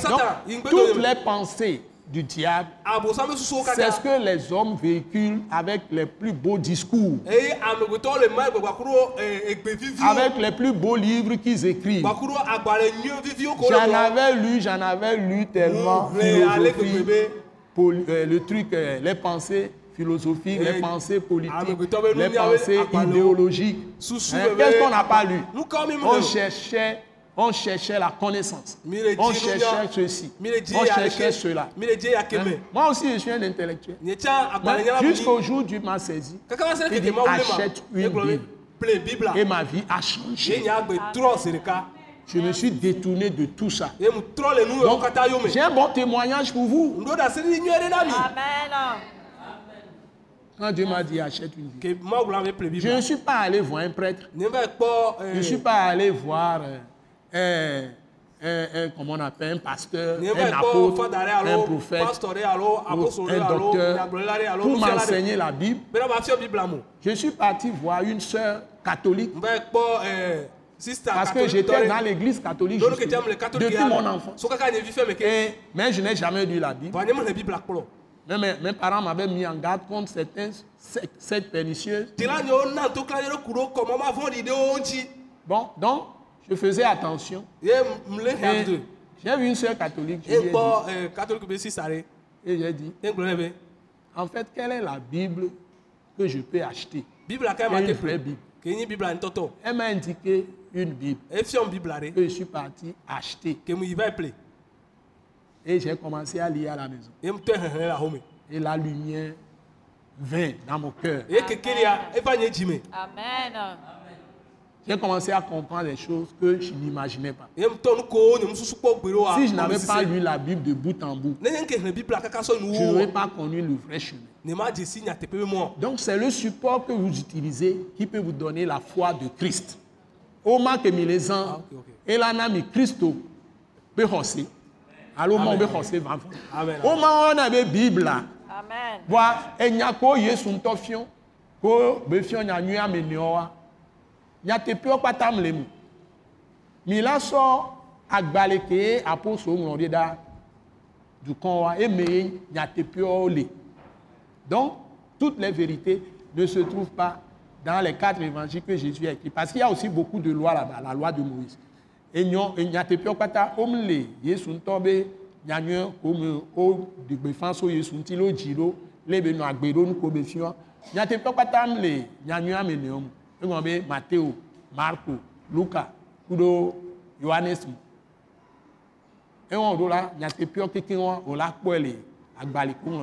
Speaker 2: Donc, toutes les pensées du diable,
Speaker 3: susuwo
Speaker 2: c'est ce que les hommes véhiculent avec les plus beaux discours,
Speaker 3: gbegbakuɖo egbe viviwo
Speaker 2: avec les plus beaux livres qu'ils écrivent.
Speaker 3: viviwo ko
Speaker 2: J'en avais lu, j'en avais lu tellement poli- euh, le truc, euh, les pensées philosophiques,
Speaker 3: Eh,
Speaker 2: les pensées politiques, les pensées idéologiques. Hein. Qu'est-ce qu'on n'a pas lu? On cherchait, on cherchait la connaissance. On cherchait ceci. On cherchait cela. Hein? Moi aussi, je suis un intellectuel. Jusqu'au jour du m'a saisi. Il dit, achète une Bible. Et ma vie a changé. Je me suis détourné de tout ça. Donc, j'ai un bon témoignage pour vous.
Speaker 5: Amen.
Speaker 2: Quand Dieu m'a dit achète une Bible. Je ne suis pas allé voir un prêtre.
Speaker 3: kpɔ
Speaker 2: Je ne suis pas allé voir euh, un, un- un- comment on appelle, un pasteur, un apôtre, un prophète, un docteur pour m'enseigner la Bible. Je suis parti voir une sœur catholique
Speaker 3: eh, sista
Speaker 2: parce que j'étais dans l'église catholique depuis mon enfance. Et, mais je n'ai jamais lu la Bible. Mes, mes parents m'avaient mis en garde contre certains sectes pernicieuses. Bon, donc, je faisais attention. Et j'ai vu une sœur catholique. Je
Speaker 3: sisa ɖe
Speaker 2: et j'ai dit, en fait, quelle est la Bible que je peux acheter? Et
Speaker 3: ma
Speaker 2: une vraie Bible. Elle m'a indiqué une Bible que je suis parti acheter.
Speaker 3: ke mu yi va yi ple
Speaker 2: Et j'ai commencé à lire à la maison. Et la lumière vint dans mon cœur.
Speaker 5: Amen.
Speaker 2: J'ai commencé à comprendre des choses que je n'imaginais pas. Si je n'avais pas lu la Bible de bout en bout, je n'aurais pas connu le vrai chemin. Donc c'est le support que vous utilisez qui peut vous donner la foi de Christ. Oma ke mi le zã
Speaker 3: Ah, ok, ok.
Speaker 2: elana mi Kristo be xɔse alo ma be xɔse vavɔ.
Speaker 3: Amen.
Speaker 2: Oma wɔna be Bibla
Speaker 5: Amen.
Speaker 2: bua enya ko Yesu ŋutɔ fiɔ ko be fiɔ nyanyui ame newoa nyateƒewo kpata le mu. Mi la sɔ agbalẽ ke apostol ŋlɔ ɖi ɖa dukɔ wa eme ye nyateƒewo le. Donc, toutes les vérités ne se trouvent pas dans les quatre évangiles que Jésus a écrits. Parce qu'il y a aussi beaucoup de lois là-bas, la loi de Moïse. Et nyo- et nyateƒewo kpata womle Yesu be nyanyue wome wo Yesu ŋuti le wodzi ɖo le be nɔ agbe ɖo nuko be Mateo, Marko, Luka Yohanes. Ewɔn ɖo la nyateƒewo kekeŋ wòla kpɔe le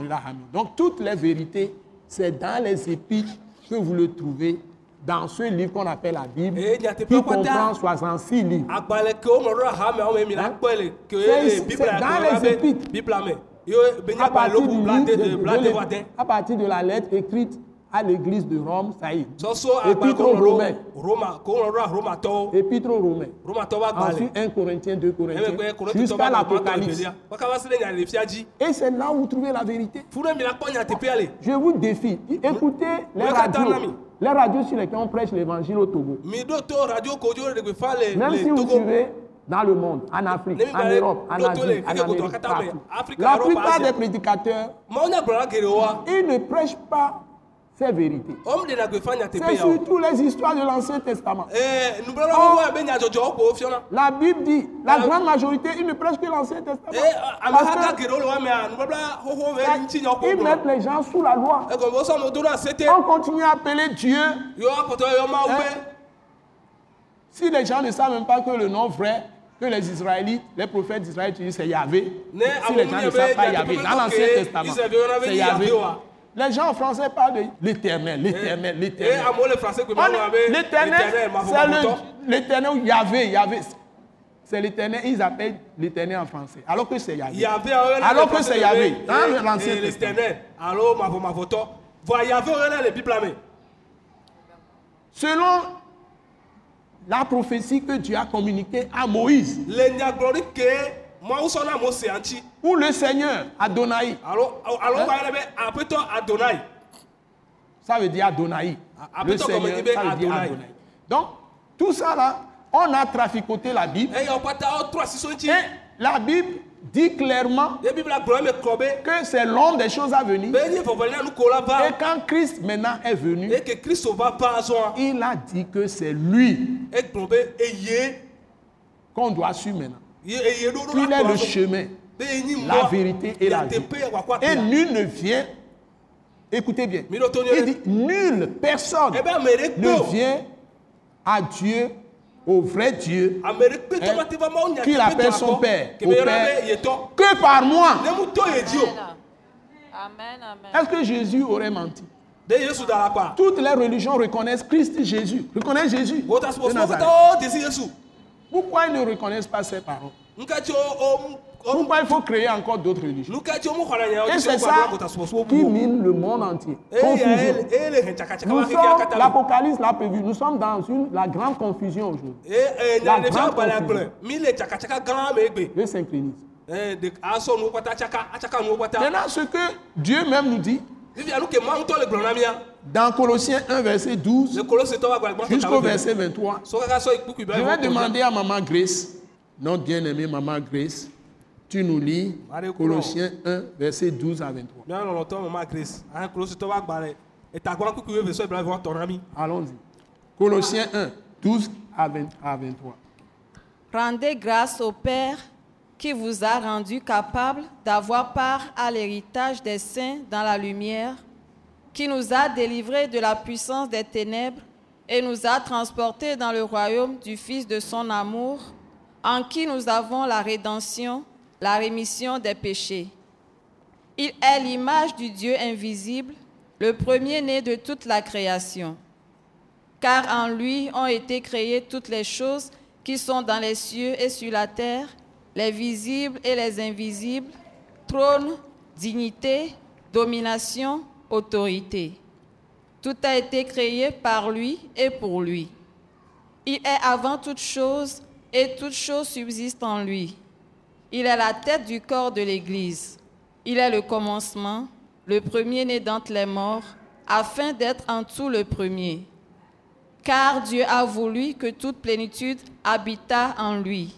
Speaker 2: ɖe la. Donc les vérités, c'est dans les épîtres que vous le trouvez, dans ce livre qu'on appelle la Bible,
Speaker 3: Eh,
Speaker 2: qui comprend 66 livres. dans les épîtres. À partir, du livre
Speaker 3: de
Speaker 2: à partir la lettre écrite à l'église de Rome, ça y est. Épître aux Romains. Épître aux Romains. Ensuite, 1 Corinthiens, 2 Corinthiens,
Speaker 3: Korintitɔwo be
Speaker 2: jusqu'à l'Apocalypse. Et c'est là où vous trouvez la vérité. Je vous défie. Écoutez les radios. Les radios sur lesquelles on prêche l'évangile au Togo, même si vous suivez dans le monde, en Afrique, en Europe, en Asie, en Amérique, partout,
Speaker 3: Afrique,
Speaker 2: la plupart des prédicateurs, ils ne prêchent pas ces vérités.
Speaker 3: wɔm ɖena gbefa
Speaker 2: C'est
Speaker 3: nyateƒe yawo
Speaker 2: surtout les histoires de l'Ancien Testament.
Speaker 3: ko wofiɔna
Speaker 2: La Bible dit, la
Speaker 3: Ah.
Speaker 2: grande majorité, ils ne prêchent que l'Ancien Testament. Parce que ils mettent les gens sous la loi.
Speaker 3: sete
Speaker 2: On continue à appeler Dieu. Hein? Si les gens ne savent même pas que le nom vrai que les Israélites, les prophètes d'Israël utilisent, c'est Yahvé. Si les gens ne savent pas Yahvé, dans l'Ancien Testament, c'est Yahvé. Les gens en français parlent de l'éternel, l'éternel, l'éternel. est-
Speaker 3: abe
Speaker 2: L'éternel,
Speaker 3: mafɔ
Speaker 2: c'est l'éternel Yahvé, Yahvé. C'est l'éternel, ils appellent l'éternel en français, alors que c'est Yahvé. Alors que c'est Yahvé, dans l'Ancien
Speaker 3: ee,
Speaker 2: Testament.
Speaker 3: l'éternel alo mafɔ mafɔtɔ voa Yahvé yɔna le bibla me
Speaker 2: Selon la prophétie que Dieu a communiquée à Moïse, où le Seigneur? Adonai,
Speaker 3: aƒetɔ adonai
Speaker 2: ça veut dire Adonai. Le Seigneur, ça veut dire
Speaker 3: Adonai.
Speaker 2: Donc, tout ça là, on a traficoté la Bible.
Speaker 3: ŋuti
Speaker 2: Et la Bible dit clairement que c'est l'homme des choses à venir. Et quand Christ maintenant est venu, il a dit que c'est lui qu'on doit suivre maintenant. Qu'il
Speaker 3: la
Speaker 2: est le chemin, la vérité et la vie. Et nul ne vient, écoutez bien, il dit nul, personne
Speaker 3: ame ɖe
Speaker 2: ne
Speaker 3: kpe o
Speaker 2: vient à Dieu, au vrai Dieu, Hein?
Speaker 3: nya
Speaker 2: Qu'il appelle son père, au que par moi. Est-ce que Jésus aurait menti? Toutes les religions reconnaissent Christ Jésus, reconnaissent Jésus. de Nazareth. Pourquoi ils ne reconnaissent pas ces paroles Pourquoi il faut créer encore d'autres religions? Et c'est ça qui mine le monde entier. Confusion. Nous sommes,
Speaker 3: akata le
Speaker 2: l'Apocalypse l'a prévu, nous sommes dans une, la grande confusion aujourd'hui.
Speaker 3: ee
Speaker 2: La grande confusion.
Speaker 3: le
Speaker 2: synchronisme. Maintenant, ce que Dieu même nous dit, dans Colossiens 1, verset 12
Speaker 3: le kolositɔ wa gbalẽ gbãtɔ
Speaker 2: jusqu'au verset 23,
Speaker 3: so kaka sɔ ikpukui bɛ
Speaker 2: je vais demander à Maman Grace, notre bien-aimée Maman Grace, tu nous lis Colossiens 1, verset 12 à 23.
Speaker 3: mia lɔlɔtɔ mama grace an kolositɔ wa gbalẽ etagbã kpukui wo vesɔ ibla vɔ tɔ na mi
Speaker 2: Allons-y. Colossiens 1, 12 à, 20 à 23.
Speaker 6: Rendez grâce au Père qui vous a rendu capable d'avoir part à l'héritage des saints dans la lumière, qui nous a délivrés de la puissance des ténèbres et nous a transportés dans le royaume du Fils de son amour, en qui nous avons la rédemption, la rémission des péchés. Il est l'image du Dieu invisible, le premier-né de toute la création car en lui ont été créées toutes les choses qui sont dans les cieux et sur la terre, les visibles et les invisibles, trône, dignité, domination, autorité. Tout a été créé par lui et pour lui. Il est avant toute chose et toute chose subsiste en lui. Il est la tête du corps de l'Église. Il est le commencement, le premier-né d'entre les morts, afin d'être en tout le premier. Car Dieu a voulu que toute plénitude habitât en lui.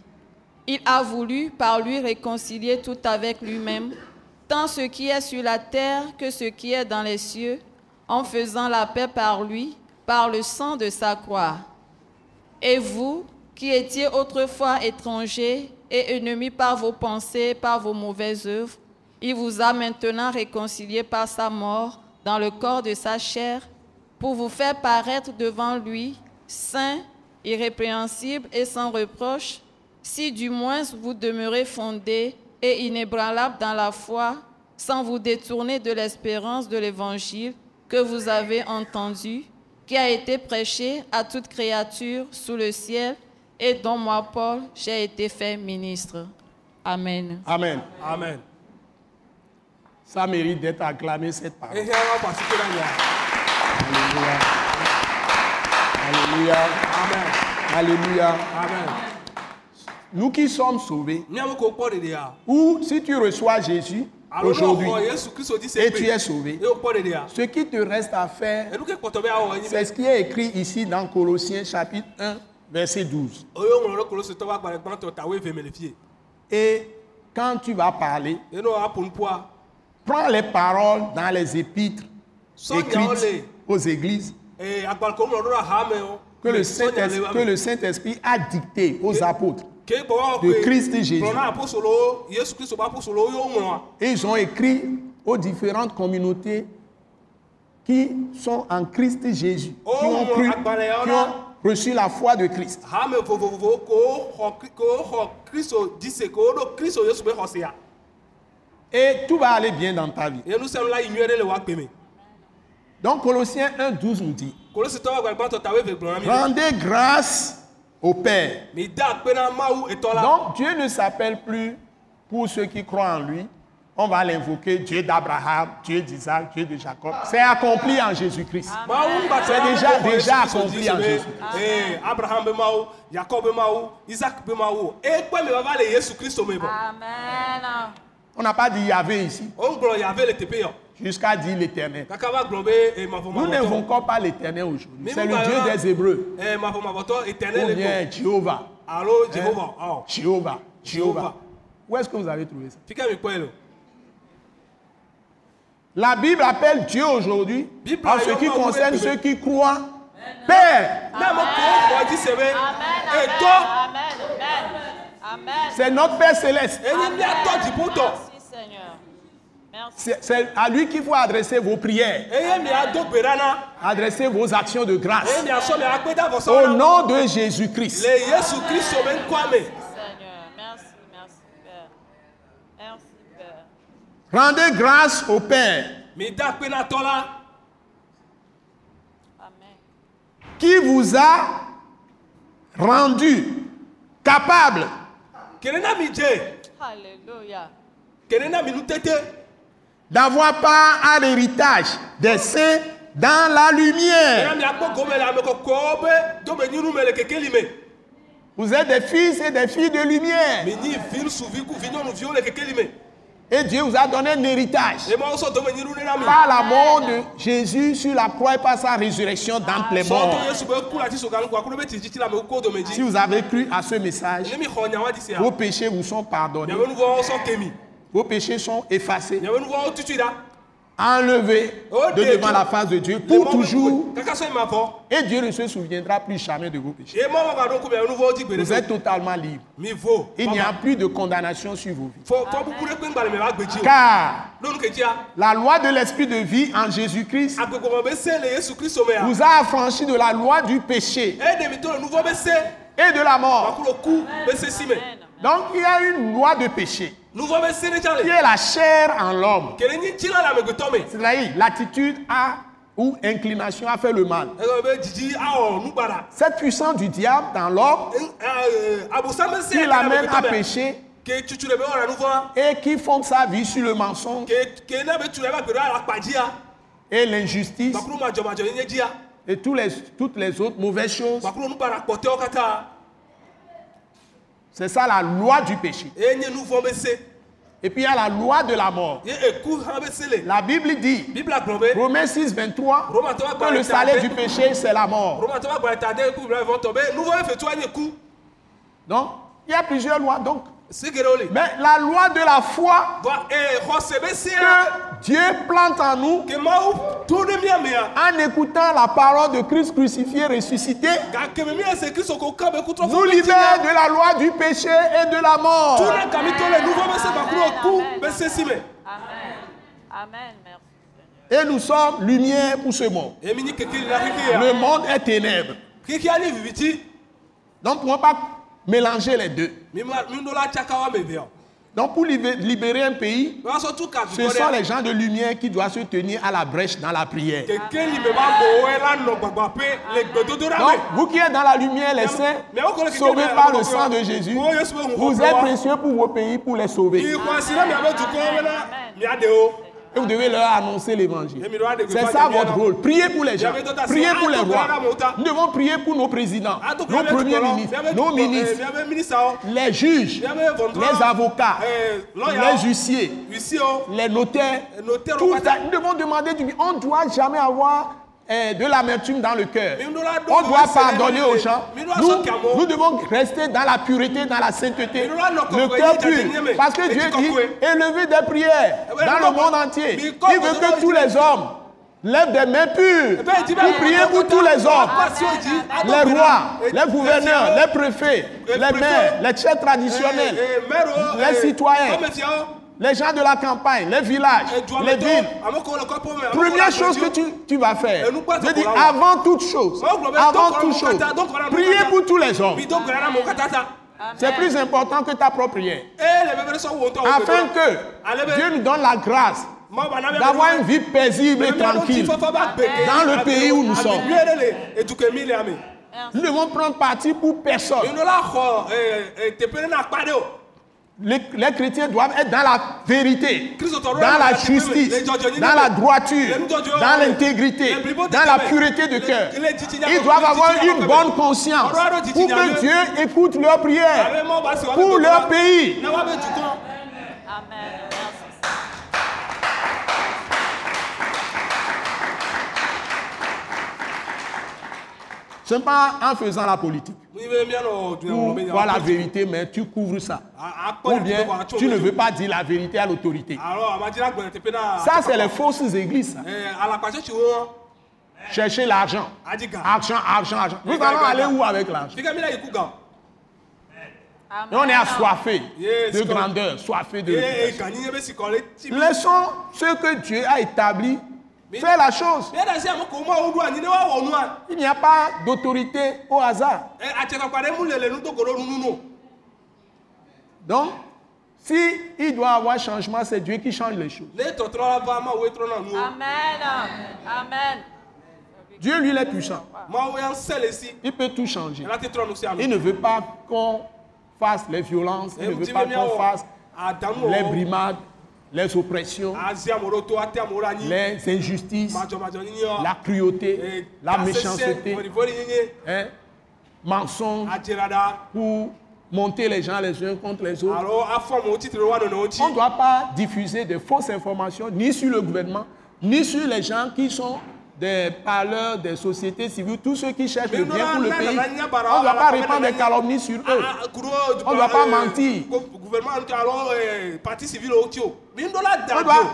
Speaker 6: Il a voulu par lui réconcilier tout avec lui-même, tant ce qui est sur la terre que ce qui est dans les cieux, en faisant la paix par lui, par le sang de sa croix. Et vous, qui étiez autrefois étrangers et ennemis par vos pensées, par vos mauvaises œuvres, il vous a maintenant réconciliés par sa mort dans le corps de sa chair, pour vous faire paraître devant lui, saint, irrépréhensible et sans reproche, si du moins vous demeurez fondés et inébranlables dans la foi, sans vous détourner de l'espérance de l'évangile que vous avez entendu, qui a été prêché à toute créature sous le ciel et dont moi, Paul, j'ai été fait ministre. Amen.
Speaker 2: Amen.
Speaker 3: amen
Speaker 2: Ça mérite d'être acclamé cette parole.
Speaker 3: nya
Speaker 2: Alléluia. Alléluia.
Speaker 3: amen
Speaker 2: Alléluia.
Speaker 3: amen
Speaker 2: Nous qui sommes sauvés, ou si tu reçois Jésus, aujourd'hui
Speaker 3: se
Speaker 2: et tu es sauvé, ce qui te reste à faire, c'est ce qui est écrit ici dans Colossiens chapitre 1, verset 12.
Speaker 3: oye ŋlɔ ɖe kolositɔ ƒe agbalẽ gbãtɔ ta woeve me le fie
Speaker 2: Et quand tu vas parler, prends les paroles dans les épîtres écrites aux églises. Que le Saint-Esprit
Speaker 3: le
Speaker 2: que le Saint-Esprit a dicté aux apôtres. De Christ Jésus. ils ont écrit aux différentes communautés qui sont en Christ Jésus, qui
Speaker 3: Oh,
Speaker 2: ont, cru, qui ont reçu la foi de Christ. Et tout va aller bien dans ta vie. Donc Colossiens 1, 12 nous dit, rendez grâce au Père. Donc Dieu ne s'appelle plus, pour ceux qui croient en lui, on va l'invoquer Dieu d'Abraham, Dieu d'Isaac, Dieu de Jacob. C'est accompli en Jésus-Christ. C'est déjà- accompli en
Speaker 3: se be,
Speaker 2: Jésus.
Speaker 3: ee abraham be mawu yakob be mawu isaac be mawu ekpe me vava le yesu kristu me bɔ
Speaker 5: Amen.
Speaker 2: On n'a pas dit Yahvé ici, jusqu'à dire l'éternel.
Speaker 3: ee
Speaker 2: Nous n'invoquons pas l'éternel aujourd'hui. C'est le Dieu des Hébreux. Ou
Speaker 3: éternel le
Speaker 2: bien Jéhovah. Jéhovah. Jéhovah.
Speaker 3: Jéhovah.
Speaker 2: Où est-ce que vous avez trouvé ça? La Bible appelle Dieu aujourd'hui, en ce qui concerne ceux qui croient, Père. C'est notre Père céleste. C'est à lui qu'il faut adresser vos prières, adresser vos actions de grâce. Au nom de Jésus-Christ. Rendez grâce au Père. Qui vous a rendu capable?
Speaker 5: Alléluia.
Speaker 3: kele na mi nutete
Speaker 2: d'avoir part à l'héritage des saints dans la lumière. Vous êtes des fils et des filles de lumière. Et Dieu vous a donné un héritage. Par la mort de Jésus sur la croix et par sa résurrection d'entre les morts. Si vous avez cru à ce message, vos péchés vous sont pardonnés. Vos péchés sont effacés, enlevés de devant la face de Dieu pour toujours. Et Dieu ne se souviendra plus jamais de vos péchés. Vous êtes totalement
Speaker 3: vo
Speaker 2: Il n'y a plus de condamnation sur vos vies. Car la loi de l'esprit de vie en Jésus-Christ vous a affranchi de la loi du péché.
Speaker 3: Se
Speaker 2: et de la mort. Donc il y a une loi de péché qui est la chair en l'homme? C'est-à-dire l'attitude à ou inclination à faire le mal.
Speaker 3: egɔme be dzidzi awɔ nugbara
Speaker 2: Cette puissance du diable dans l'homme qui l'amène à pécher et qui fonde sa vie sur le mensonge.
Speaker 3: Dzia
Speaker 2: et l'injustice.
Speaker 3: Dzia
Speaker 2: et tous les, toutes les autres mauvaises choses. C'est ça la loi du péché. Et puis il y a la loi de la mort. La Bible dit, Romains 6, 23,
Speaker 3: Romatɔwo
Speaker 2: que le salaire du péché, c'est la mort. Donc, il y a plusieurs lois. Donc, mais la loi de la foi
Speaker 3: se
Speaker 2: que Dieu plante en nous
Speaker 3: mea
Speaker 2: en écoutant la parole de Christ crucifié, ressuscité, nous libère de la loi du péché et de la mort.
Speaker 5: Amen.
Speaker 2: Et nous sommes lumière pour ce monde.
Speaker 3: ya
Speaker 2: Le monde est
Speaker 3: viviti
Speaker 2: Donc, pour ne pas mélanger les deux. Donc, pour libé- libérer un pays, ce sont les gens de lumière qui doivent se tenir à la brèche dans la prière. Donc, vous qui êtes dans la lumière, les saints, sauvés par le sang de Jésus,
Speaker 3: Oh,
Speaker 2: vous êtes précieux pour vos pays, pour les sauver. Et vous devez leur annoncer l'évangile. C'est ça votre rôle. Priez pour les gens. Priez pour les
Speaker 3: Ah,
Speaker 2: rois. Nous devons prier pour nos présidents,
Speaker 3: Ah,
Speaker 2: nos premiers ministres, nos.
Speaker 3: Eh,
Speaker 2: ministres,
Speaker 3: oh.
Speaker 2: les juges, les avocats,
Speaker 3: Eh,
Speaker 2: les huissiers,
Speaker 3: oh.
Speaker 2: les notaires. Tout ça, nous devons demander du bien. On ne doit jamais avoir eh, de l'amertume dans le cœur. On doit pardonner aux gens.
Speaker 3: Nous
Speaker 2: Nous, devons rester dans la pureté, dans la sainteté, le cœur pur. Parce que Dieu dit élever des prières
Speaker 3: Eh ouais,
Speaker 2: dans le monde entier. Il veut que tous les hommes lèvent des mains pures
Speaker 3: ben, il dit,
Speaker 2: pour
Speaker 3: ben,
Speaker 2: prier
Speaker 3: ben,
Speaker 2: pour tous les hommes. Les rois, les gouverneurs, les préfets,
Speaker 3: et-
Speaker 2: les maires, les chefs traditionnels,
Speaker 3: Eh, eh,
Speaker 2: les
Speaker 3: eh,
Speaker 2: citoyens. Les gens de la campagne, les villages, les villes. Première chose que tu, tu vas faire, je
Speaker 3: c'est
Speaker 2: dis avant toute chose, avant toute chose, priez pour tous les hommes. C'est plus important que ta propre prière.
Speaker 3: Eh,
Speaker 2: Afin que. Dieu nous donne la grâce d'avoir une vie paisible et tranquille. Dans le pays où nous sommes. Nous devons prendre parti pour personne. Les, les chrétiens doivent être dans la vérité, dans
Speaker 3: la
Speaker 2: justice, dans la droiture, dans l'intégrité, dans la pureté de cœur. Ils doivent avoir une bonne conscience. pour que Dieu écoute leurs prières. Pour leur pays.
Speaker 5: Amen. Merci.
Speaker 2: Ce n'est pas en faisant la politique
Speaker 3: mais-
Speaker 2: voir la vérité, mais tu couvres ça.
Speaker 3: Ah,
Speaker 2: Ou bien tu ne veux pas dire la vérité à l'autorité. Ça, c'est les fausses églises. ça.
Speaker 3: Eh, à la page, tu vois,
Speaker 2: Chercher l'argent.
Speaker 3: gars.
Speaker 2: Argent, argent, argent. Nous
Speaker 3: Gars,
Speaker 2: allons aller où avec l'argent? Et on est assoiffé de grandeur, soifé de
Speaker 3: Eh, eh,
Speaker 2: Laissons ce que Dieu a établi Faire la chose. Il n'y a pas d'autorité au hasard.
Speaker 3: Eh, donc,
Speaker 2: si il doit y avoir changement, c'est Dieu qui change les choses.
Speaker 5: Amen. Amen.
Speaker 2: Dieu, lui, il est puissant. Il peut tout changer. Il ne veut pas qu'on fasse les violences, il
Speaker 3: Eh,
Speaker 2: ne veut pas qu'on
Speaker 3: oh,
Speaker 2: fasse les
Speaker 3: oh,
Speaker 2: brimades, les oppressions, les injustices, la cruauté,
Speaker 3: Eh,
Speaker 2: la méchanceté, hein, mensonges pour monter les gens les uns contre les autres. On ne doit pas diffuser de fausses informations ni sur le gouvernement, ni sur les gens qui sont des parleurs des sociétés civiles, tous ceux qui cherchent le bien pour le pays. On ne doit pas répandre des calomnies sur eux.
Speaker 3: Ah,
Speaker 2: On ne doit pas mentir.
Speaker 3: Gouvernement, alors, eh, parti civil, au tio. Mais on doit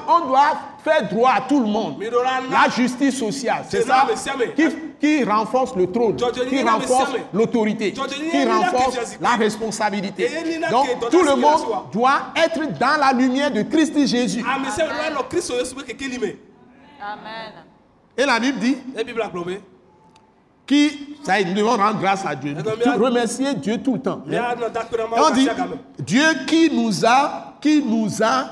Speaker 2: On doit, faire droit à tout le monde. La justice sociale, c'est ça qui, qui renforce le trône, qui renforce l'autorité, qui renforce la responsabilité. Donc tout le monde doit être dans la lumière de Christ Jésus.
Speaker 3: Ah.
Speaker 5: Amen.
Speaker 2: Et la Bible dit
Speaker 3: Bible a
Speaker 2: qui, ça, nous devons rendre grâce à Dieu,
Speaker 3: bien-
Speaker 2: remercier Dieu tout le temps. Et on dit. Dieu qui nous a, qui nous a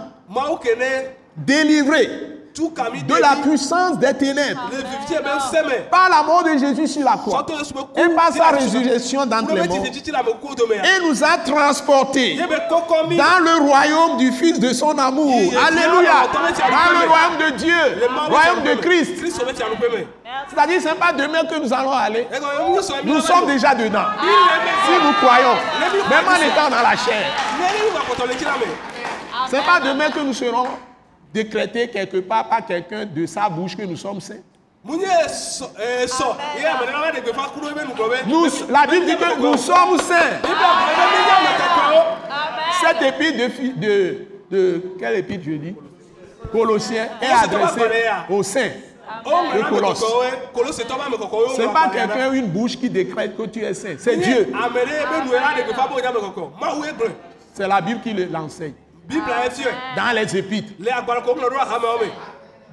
Speaker 2: délivrés de la puissance des ténèbres.
Speaker 3: Le
Speaker 2: par la mort de Jésus sur la croix. Et par sa résurrection d'entre les
Speaker 3: le
Speaker 2: morts. et nous a transportés dans le royaume du Fils de son amour. Alléluia. Dans le royaume de Dieu,
Speaker 3: morts,
Speaker 2: royaume de Christ. C'est-à-dire, ce n'est pas demain que nous allons aller.
Speaker 3: Eh, nous sommes-
Speaker 2: déjà dedans. Si nous croyons, même en étant dans la chair, ce n'est pas demain que nous serons décrétés quelque part par quelqu'un de sa bouche que nous sommes saints.
Speaker 3: Nous,
Speaker 2: la Bible dit que nous sommes saints. Cette épître de, de, de quelle épître je dis? Colossiens est adressée aux saints.
Speaker 3: Oh, mais
Speaker 2: colosse. Ce n'est pas quelqu'un, une bouche qui décrète que tu es saint. C'est Dieu. C'est la Bible qui le- l'enseigne.
Speaker 3: A.
Speaker 2: Dans les épîtres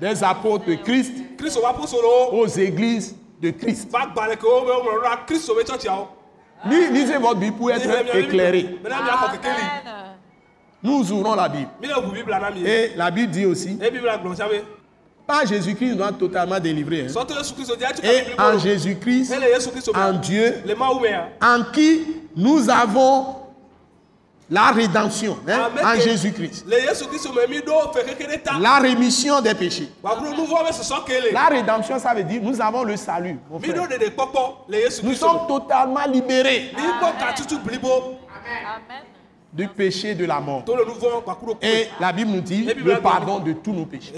Speaker 2: des apôtres de Christ aux églises de Christ. Lisez votre Bible pour être éclairé.
Speaker 3: A.
Speaker 2: Nous ouvrons la Bible.
Speaker 3: A.
Speaker 2: Et la Bible dit aussi,
Speaker 3: a
Speaker 2: par Jésus-Christ, nous sommes totalement délivrés. hein.
Speaker 3: Ah,
Speaker 2: Et en. Jésus-Christ, en Dieu, en qui nous avons la rédemption hein,
Speaker 3: Amen.
Speaker 2: en Jésus-Christ, la rémission des péchés. La rédemption, ça veut dire nous avons le salut. mon frère. Nous sommes totalement libérés
Speaker 5: Amen.
Speaker 2: du péché de la mort. Et la Bible nous dit le
Speaker 3: dit-
Speaker 2: pardon de tous nos péchés.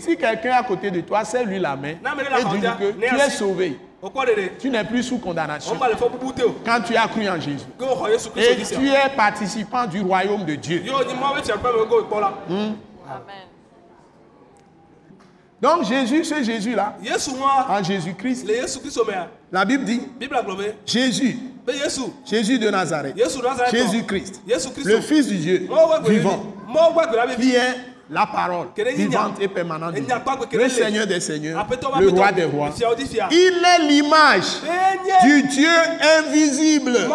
Speaker 2: Si quelqu'un est à côté de toi, serre-lui la main et
Speaker 3: dza
Speaker 2: que tu es sauvé. Tu n'es plus sous condamnation. Quand tu as cru en Jésus. Et tu es participant du royaume de Dieu.
Speaker 5: Amen.
Speaker 2: Donc Jésus, ce Jésus-là, en Jésus-Christ, la Bible dit Jésus, Jésus de Nazareth, Jésus-Christ, le Fils du Dieu vivant, qui est la parole vivante et permanente le
Speaker 3: le.
Speaker 2: Seigneur des Seigneurs, le Roi des Rois.
Speaker 3: fia
Speaker 2: Il est l'image du Dieu invisible, le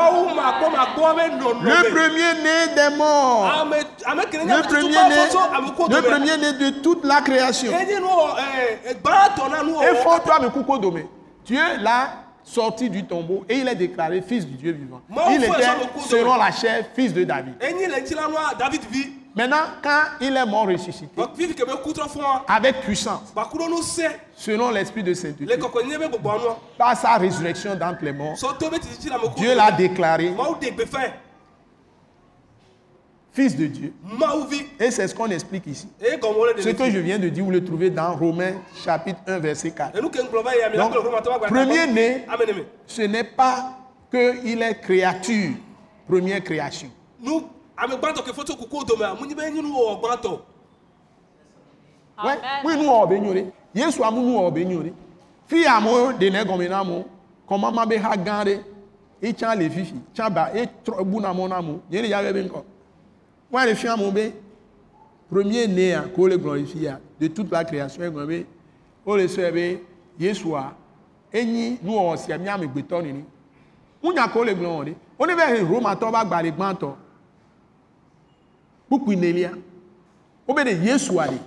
Speaker 2: premier-né des morts, le premier-né le
Speaker 3: dome
Speaker 2: premier-né de toute la création. Et toi, me coucou domé. Dieu l'a sorti du tombeau et il est déclaré fils du Dieu vivant. Il était, selon la chair, fils de David. Maintenant, quand il est mort ressuscité, avec puissance,
Speaker 3: se
Speaker 2: selon l'esprit de sainteté, par sa résurrection d'entre les morts, Dieu l'a déclaré. Fils de Dieu. Et c'est ce qu'on explique ici. Ce que je viens de dire, vous le trouvez dans Romains chapitre 1, verset 4.
Speaker 3: enu ke ŋgblɔ va yi ami la
Speaker 2: Donc,
Speaker 3: ne me
Speaker 2: ce n'est pas qu'il est créature, première création.
Speaker 3: Nu ame gbãtɔ ke fɔ tso kuku o dome a mu nyi bɛ enyi nu wɔ gbãtɔ
Speaker 2: Ouais,
Speaker 5: Amen.
Speaker 2: oui, nous on benyore. Yesu amu nous on benyore. Fi amo de ne gomina mo. Comment ma be ha gande. E chan le fifi. Chan ba e tro bu na mo na mo. Yene ya be nko. Moi le fi amo be premier né a ko le glorifie a de toute la création e be. O le so be Yesu a enyi nu o si ami amegbeto ni ni. Unya ko le glon ni. Oni be Roma to ba gba le gban to. Buku inelia. O be de Yesu a de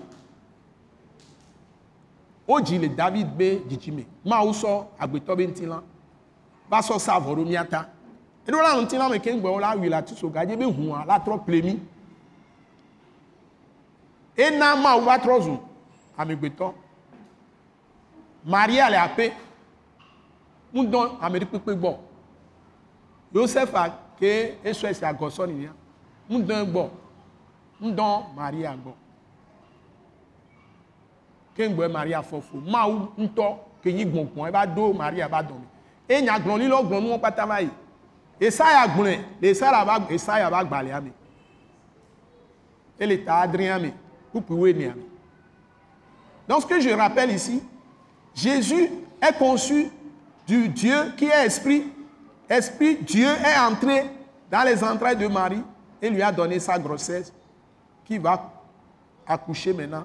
Speaker 2: o dzi le david be dzidzime mawu sɔ agbetɔ be ŋutilã va sɔ sa avɔ ɖo miata eɖo la ŋutilã me keŋ gbɔ la wi la tuso gadze be hũa la trɔ ple mi. Ena mawu va trɔ zu amegbetɔ maria le aƒe ŋudɔ ame ɖe kpekpe gbɔ yosefa ke esɔ esi agɔsɔ nìyà ŋudɔ gbɔ ŋudɔ maria gbɔ kéŋgbɛ maria fɔfo mawu ŋutɔ ke nyi gbɔngbɔn eba do maria ba dɔn mi. E nyagblɔli lɔ gblɔ nuwo kpata va yi. Esaya gblɔe le esaya ba esaya ba gbalẽa me ele ta me donc ce que je rappelle ici Jésus est conçu du Dieu qui est esprit. Esprit Dieu est entré dans les entrailles de Marie et lui a donné sa grossesse qui va accoucher maintenant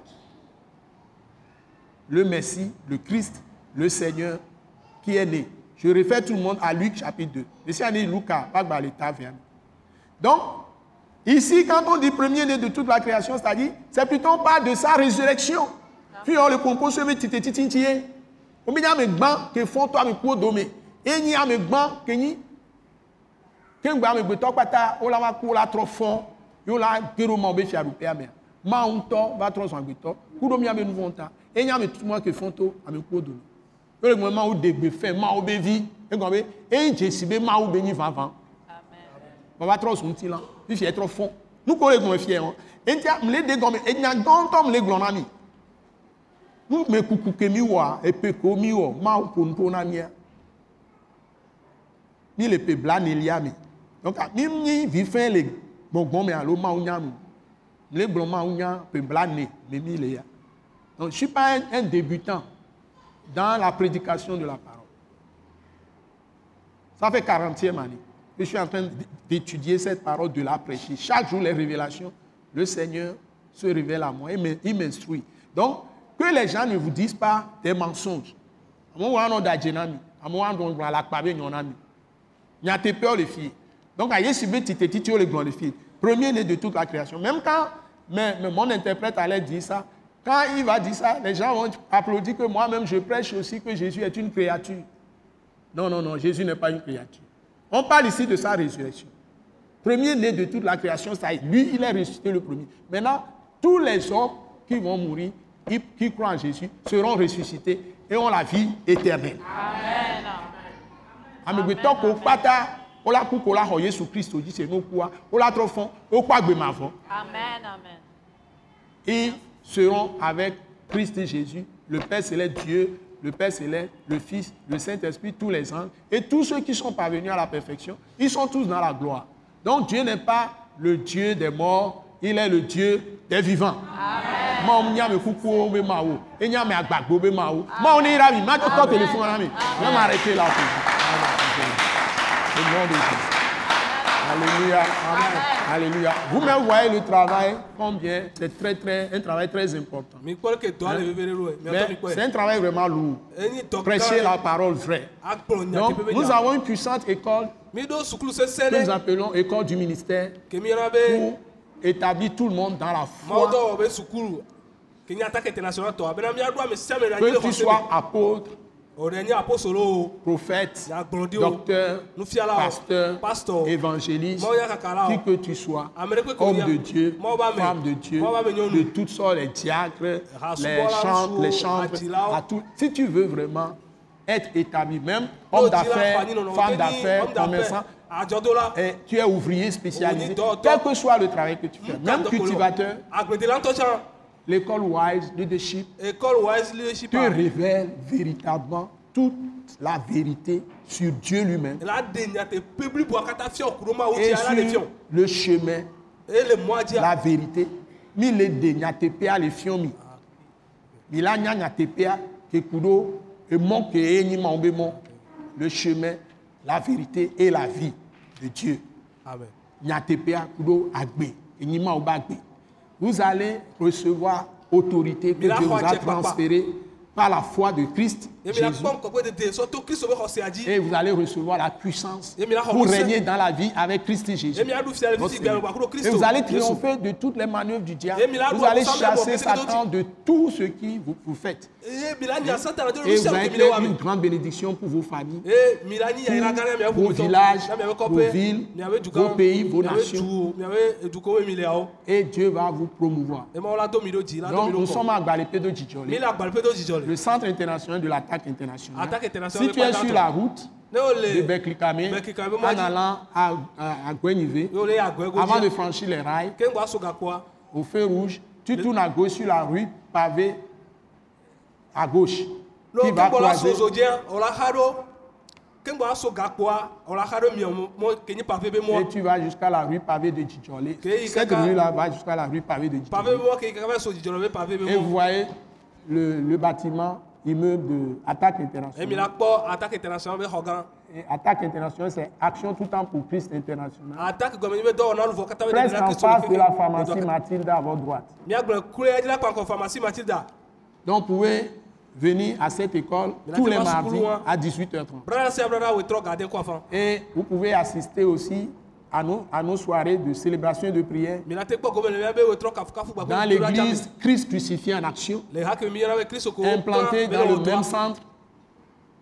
Speaker 2: le Messie, le Christ, le Seigneur qui est né. Je réfère tout le monde à Luc chapitre 2. Monsieur Annie vient. Donc, ici, quand on dit premier-né de toute la création, c'est-à-dire, c'est plutôt pas de sa résurrection. Puis on le compose sur mes titi titi titi. On me dit, mais ban, que font toi, mais pour domé. Et ni a me ban, que ni? Quand on me beto pata, on la va pour la trop fond, yo la gero ma obe fiaru pe ame. Ma unto va. Kudo mi ame nouveau ta. Et ni ame tout moi que font to ame ko do. Yo le moment où degbe fait ma obe vi, e gombe, e jesi be ma obe ni van van. On va trop son ti là. Fi fi fond. Nous ko le gombe fier. Et tia mle de gombe, e nya gonto mle glonami. Nous me kuku ke mi wa, e pe ko mi wo, ma o ko nto na mia. Mi le pe bla nelia mi. Donc, vi fin le gbɔngbɔn me alo mawu nya nu. Le gblɔ mawu nya pe bla ne. Donc, je suis pas un, débutant dans la prédication de la parole. Ça fait 40e année je suis en train d'étudier cette parole, de la prêcher. Chaque jour, les révélations, le Seigneur se révèle à moi, m'in- il m'instruit. Donc, que les gens ne vous disent pas des mensonges. Amewo anɔ da dze na mi, amewo anɔ gblɔ alakpa be nyɔ na mi. Nyateƒewo le fie. Donc, à Yesu be titetitiwo le gblɔ le fie. Premier né de toute la création. Même quand mais, mais mon interprète allait dire ça, quand il va dire ça, les gens vont applaudir que moi-même je prêche aussi que Jésus est une créature. Non, non, non, Jésus n'est pas une créature. On parle ici de sa résurrection. premier-né de toute la création, ça lui, il est ressuscité le premier. Maintenant, tous les hommes qui vont mourir, qui, croient en Jésus, seront ressuscités et ont la vie éternelle. amegbetɔ ko kpata wola ku ko la xɔ yesu kristo dzi se nokua wola trɔ fɔ wokɔ agbema vɔ
Speaker 5: Amen. Amen.
Speaker 2: ils seront avec Christ Jésus le Père céleste Dieu le Père céleste le Fils le Saint-Esprit tous les anges. Et tous ceux qui sont parvenus à la perfection ils sont tous dans la gloire. Donc Dieu n'est pas le Dieu des morts il est le Dieu des vivants. Mawo nya ame nom de Jésus. Alléluia amen. Alléluia. Vous me voyez le travail combien c'est très très un travail très important. Mais c'est un travail vraiment lourd. Prêcher la parole vraie. donc nous avons une puissante école. Que nous appelons école du ministère pour établir tout le monde dans la foi. Que tu sois apôtre prophète docteur pasteur évangéliste qui que tu sois homme de Dieu, femme de Dieu, de toutes sortes, les diacres, les chantres, les chantres, à tout. Si tu veux vraiment être établi, même homme d'affaires, femme d'affaires, commerçant, et tu es ouvrier spécialisé, quel que soit le travail que tu fais, même cultivateur, l'école Wise Leadership
Speaker 3: école wise leadership
Speaker 2: te révèle véritablement toute la vérité sur Dieu lui-même.
Speaker 3: Ma
Speaker 2: et sur le chemin la vérité. Mi le de nyateƒea le fiɔ mi. Mi la nya nyateƒea ke ku ɖo emɔ ke mawo be mɔ le chemin la vérité et la vie de Dieu.
Speaker 3: Amen.
Speaker 2: Nyateƒea ku ɖo agbe enyi mawo be agbe vous allez recevoir autorité que Dieu vous a transférée par la foi de Christ
Speaker 3: la
Speaker 2: Jésus et vous allez recevoir la puissance
Speaker 3: Et la
Speaker 2: pour régner dans la vie avec Christ Jésus. Seigneur.
Speaker 3: gbakuro
Speaker 2: Et vous allez triompher de toutes les manœuvres du diable.
Speaker 3: Et la
Speaker 2: Vous allez chasser Satan de tout ce qui vous, vous faites.
Speaker 3: la
Speaker 2: Et vous allez
Speaker 3: mi
Speaker 2: une grande bénédiction pour vos familles,
Speaker 3: la miabe
Speaker 2: vos villages, vos villes, vos pays, vos nations. et Dieu va vous promouvoir.
Speaker 3: la la
Speaker 2: Donc nous sommes à de Djidjolé,
Speaker 3: le
Speaker 2: centre international de internationale.
Speaker 3: Attaque internationale
Speaker 2: Si tu es sur la route de Beklikame, en allant à, à,
Speaker 3: agɔe
Speaker 2: avant de franchir les rails, au feu rouge, tu tournes à gauche sur la rue pavée à gauche, qui va croiser et tu vas jusqu'à la rue pavée de Djidjolé. Cette rue-là va jusqu'à la rue pavée de Djidjolé. Et vous voyez le, le bâtiment immeuble de Attaque Internationale.
Speaker 3: attaque international be xɔ gã
Speaker 2: Et Attaque Internationale, c'est Action tout temps pour Christ International. Presque en face de la pharmacie Mathilda à votre droite. Donc vous pouvez venir à cette école tous les mardis
Speaker 3: hein.
Speaker 2: à 18h30.
Speaker 3: brada sia brada wetrɔ gade kɔ afã
Speaker 2: Et vous pouvez assister aussi à nos, à nos soirées de célébration et de prière
Speaker 3: gbagbe
Speaker 2: dans l'église. Christ crucifié en action, implantée dans le même
Speaker 3: centre
Speaker 2: centre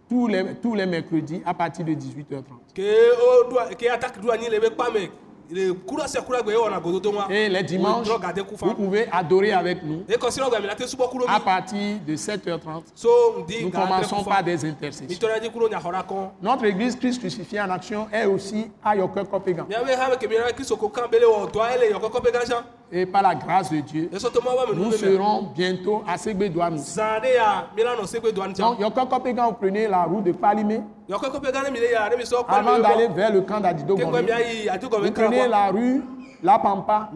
Speaker 2: tous les, tous les mercredis à partir de 18h30. Et les dimanches, vous pouvez adorer avec nous. À partir de 7h30.
Speaker 3: so ŋdi
Speaker 2: Nous commençons par des intercessions. Notre église Christ crucifié en action est aussi à Yoke Et par la grâce de Dieu, nous serons bientôt à Segbedoanou.
Speaker 3: zã ɖe ya mi la nɔ segbe doa
Speaker 2: Donc, vous prenez la route de Palimé avant d'aller vers le camp d'Adido
Speaker 3: ke ŋgɔ
Speaker 2: Gombe.
Speaker 3: mia yi adi gɔme
Speaker 2: Vous prenez la rue La Pampa.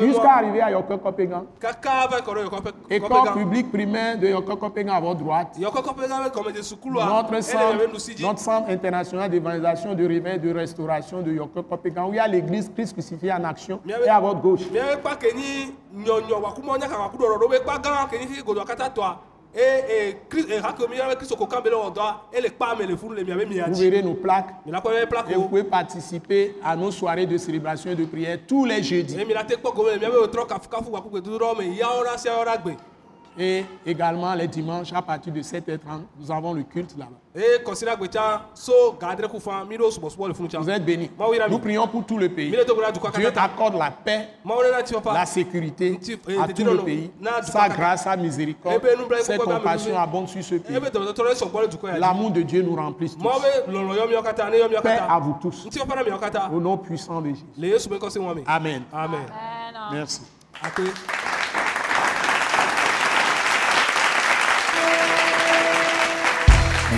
Speaker 2: Jusqu'à arriver à
Speaker 3: yɔ kɔkɔ
Speaker 2: École publique primaire de Yoke Kopegan à votre droite. Notre centre, notre centre international d'évangélisation, de réveil, de restauration de Yoke Kopegan, où il y a l'église Christ crucifié en action et à votre gauche.
Speaker 3: E e e mia
Speaker 2: Vous verrez nos plaques. Et vous
Speaker 3: plako
Speaker 2: pouvez participer à nos soirées de célébration et de prière tous les jeudis. Et également les dimanches à partir de 7h30, nous avons le culte là-bas. Vous êtes bénis. Nous prions pour tout le pays. Dieu
Speaker 3: katã
Speaker 2: accorde la paix, la sécurité
Speaker 3: Nti-
Speaker 2: à
Speaker 3: eh,
Speaker 2: tout le pays. Sa grâce, sa miséricorde,
Speaker 3: Eh ben,
Speaker 2: ses compassions abondent sur ce pays.
Speaker 3: dukɔ ya dzi
Speaker 2: L'amour de Dieu nous remplisse tous. Paix à vous tous. Au nom puissant de Jésus.
Speaker 3: le yesu be kɔse wɔn mi
Speaker 2: Amen.
Speaker 3: amen
Speaker 5: Amen.
Speaker 2: Merci.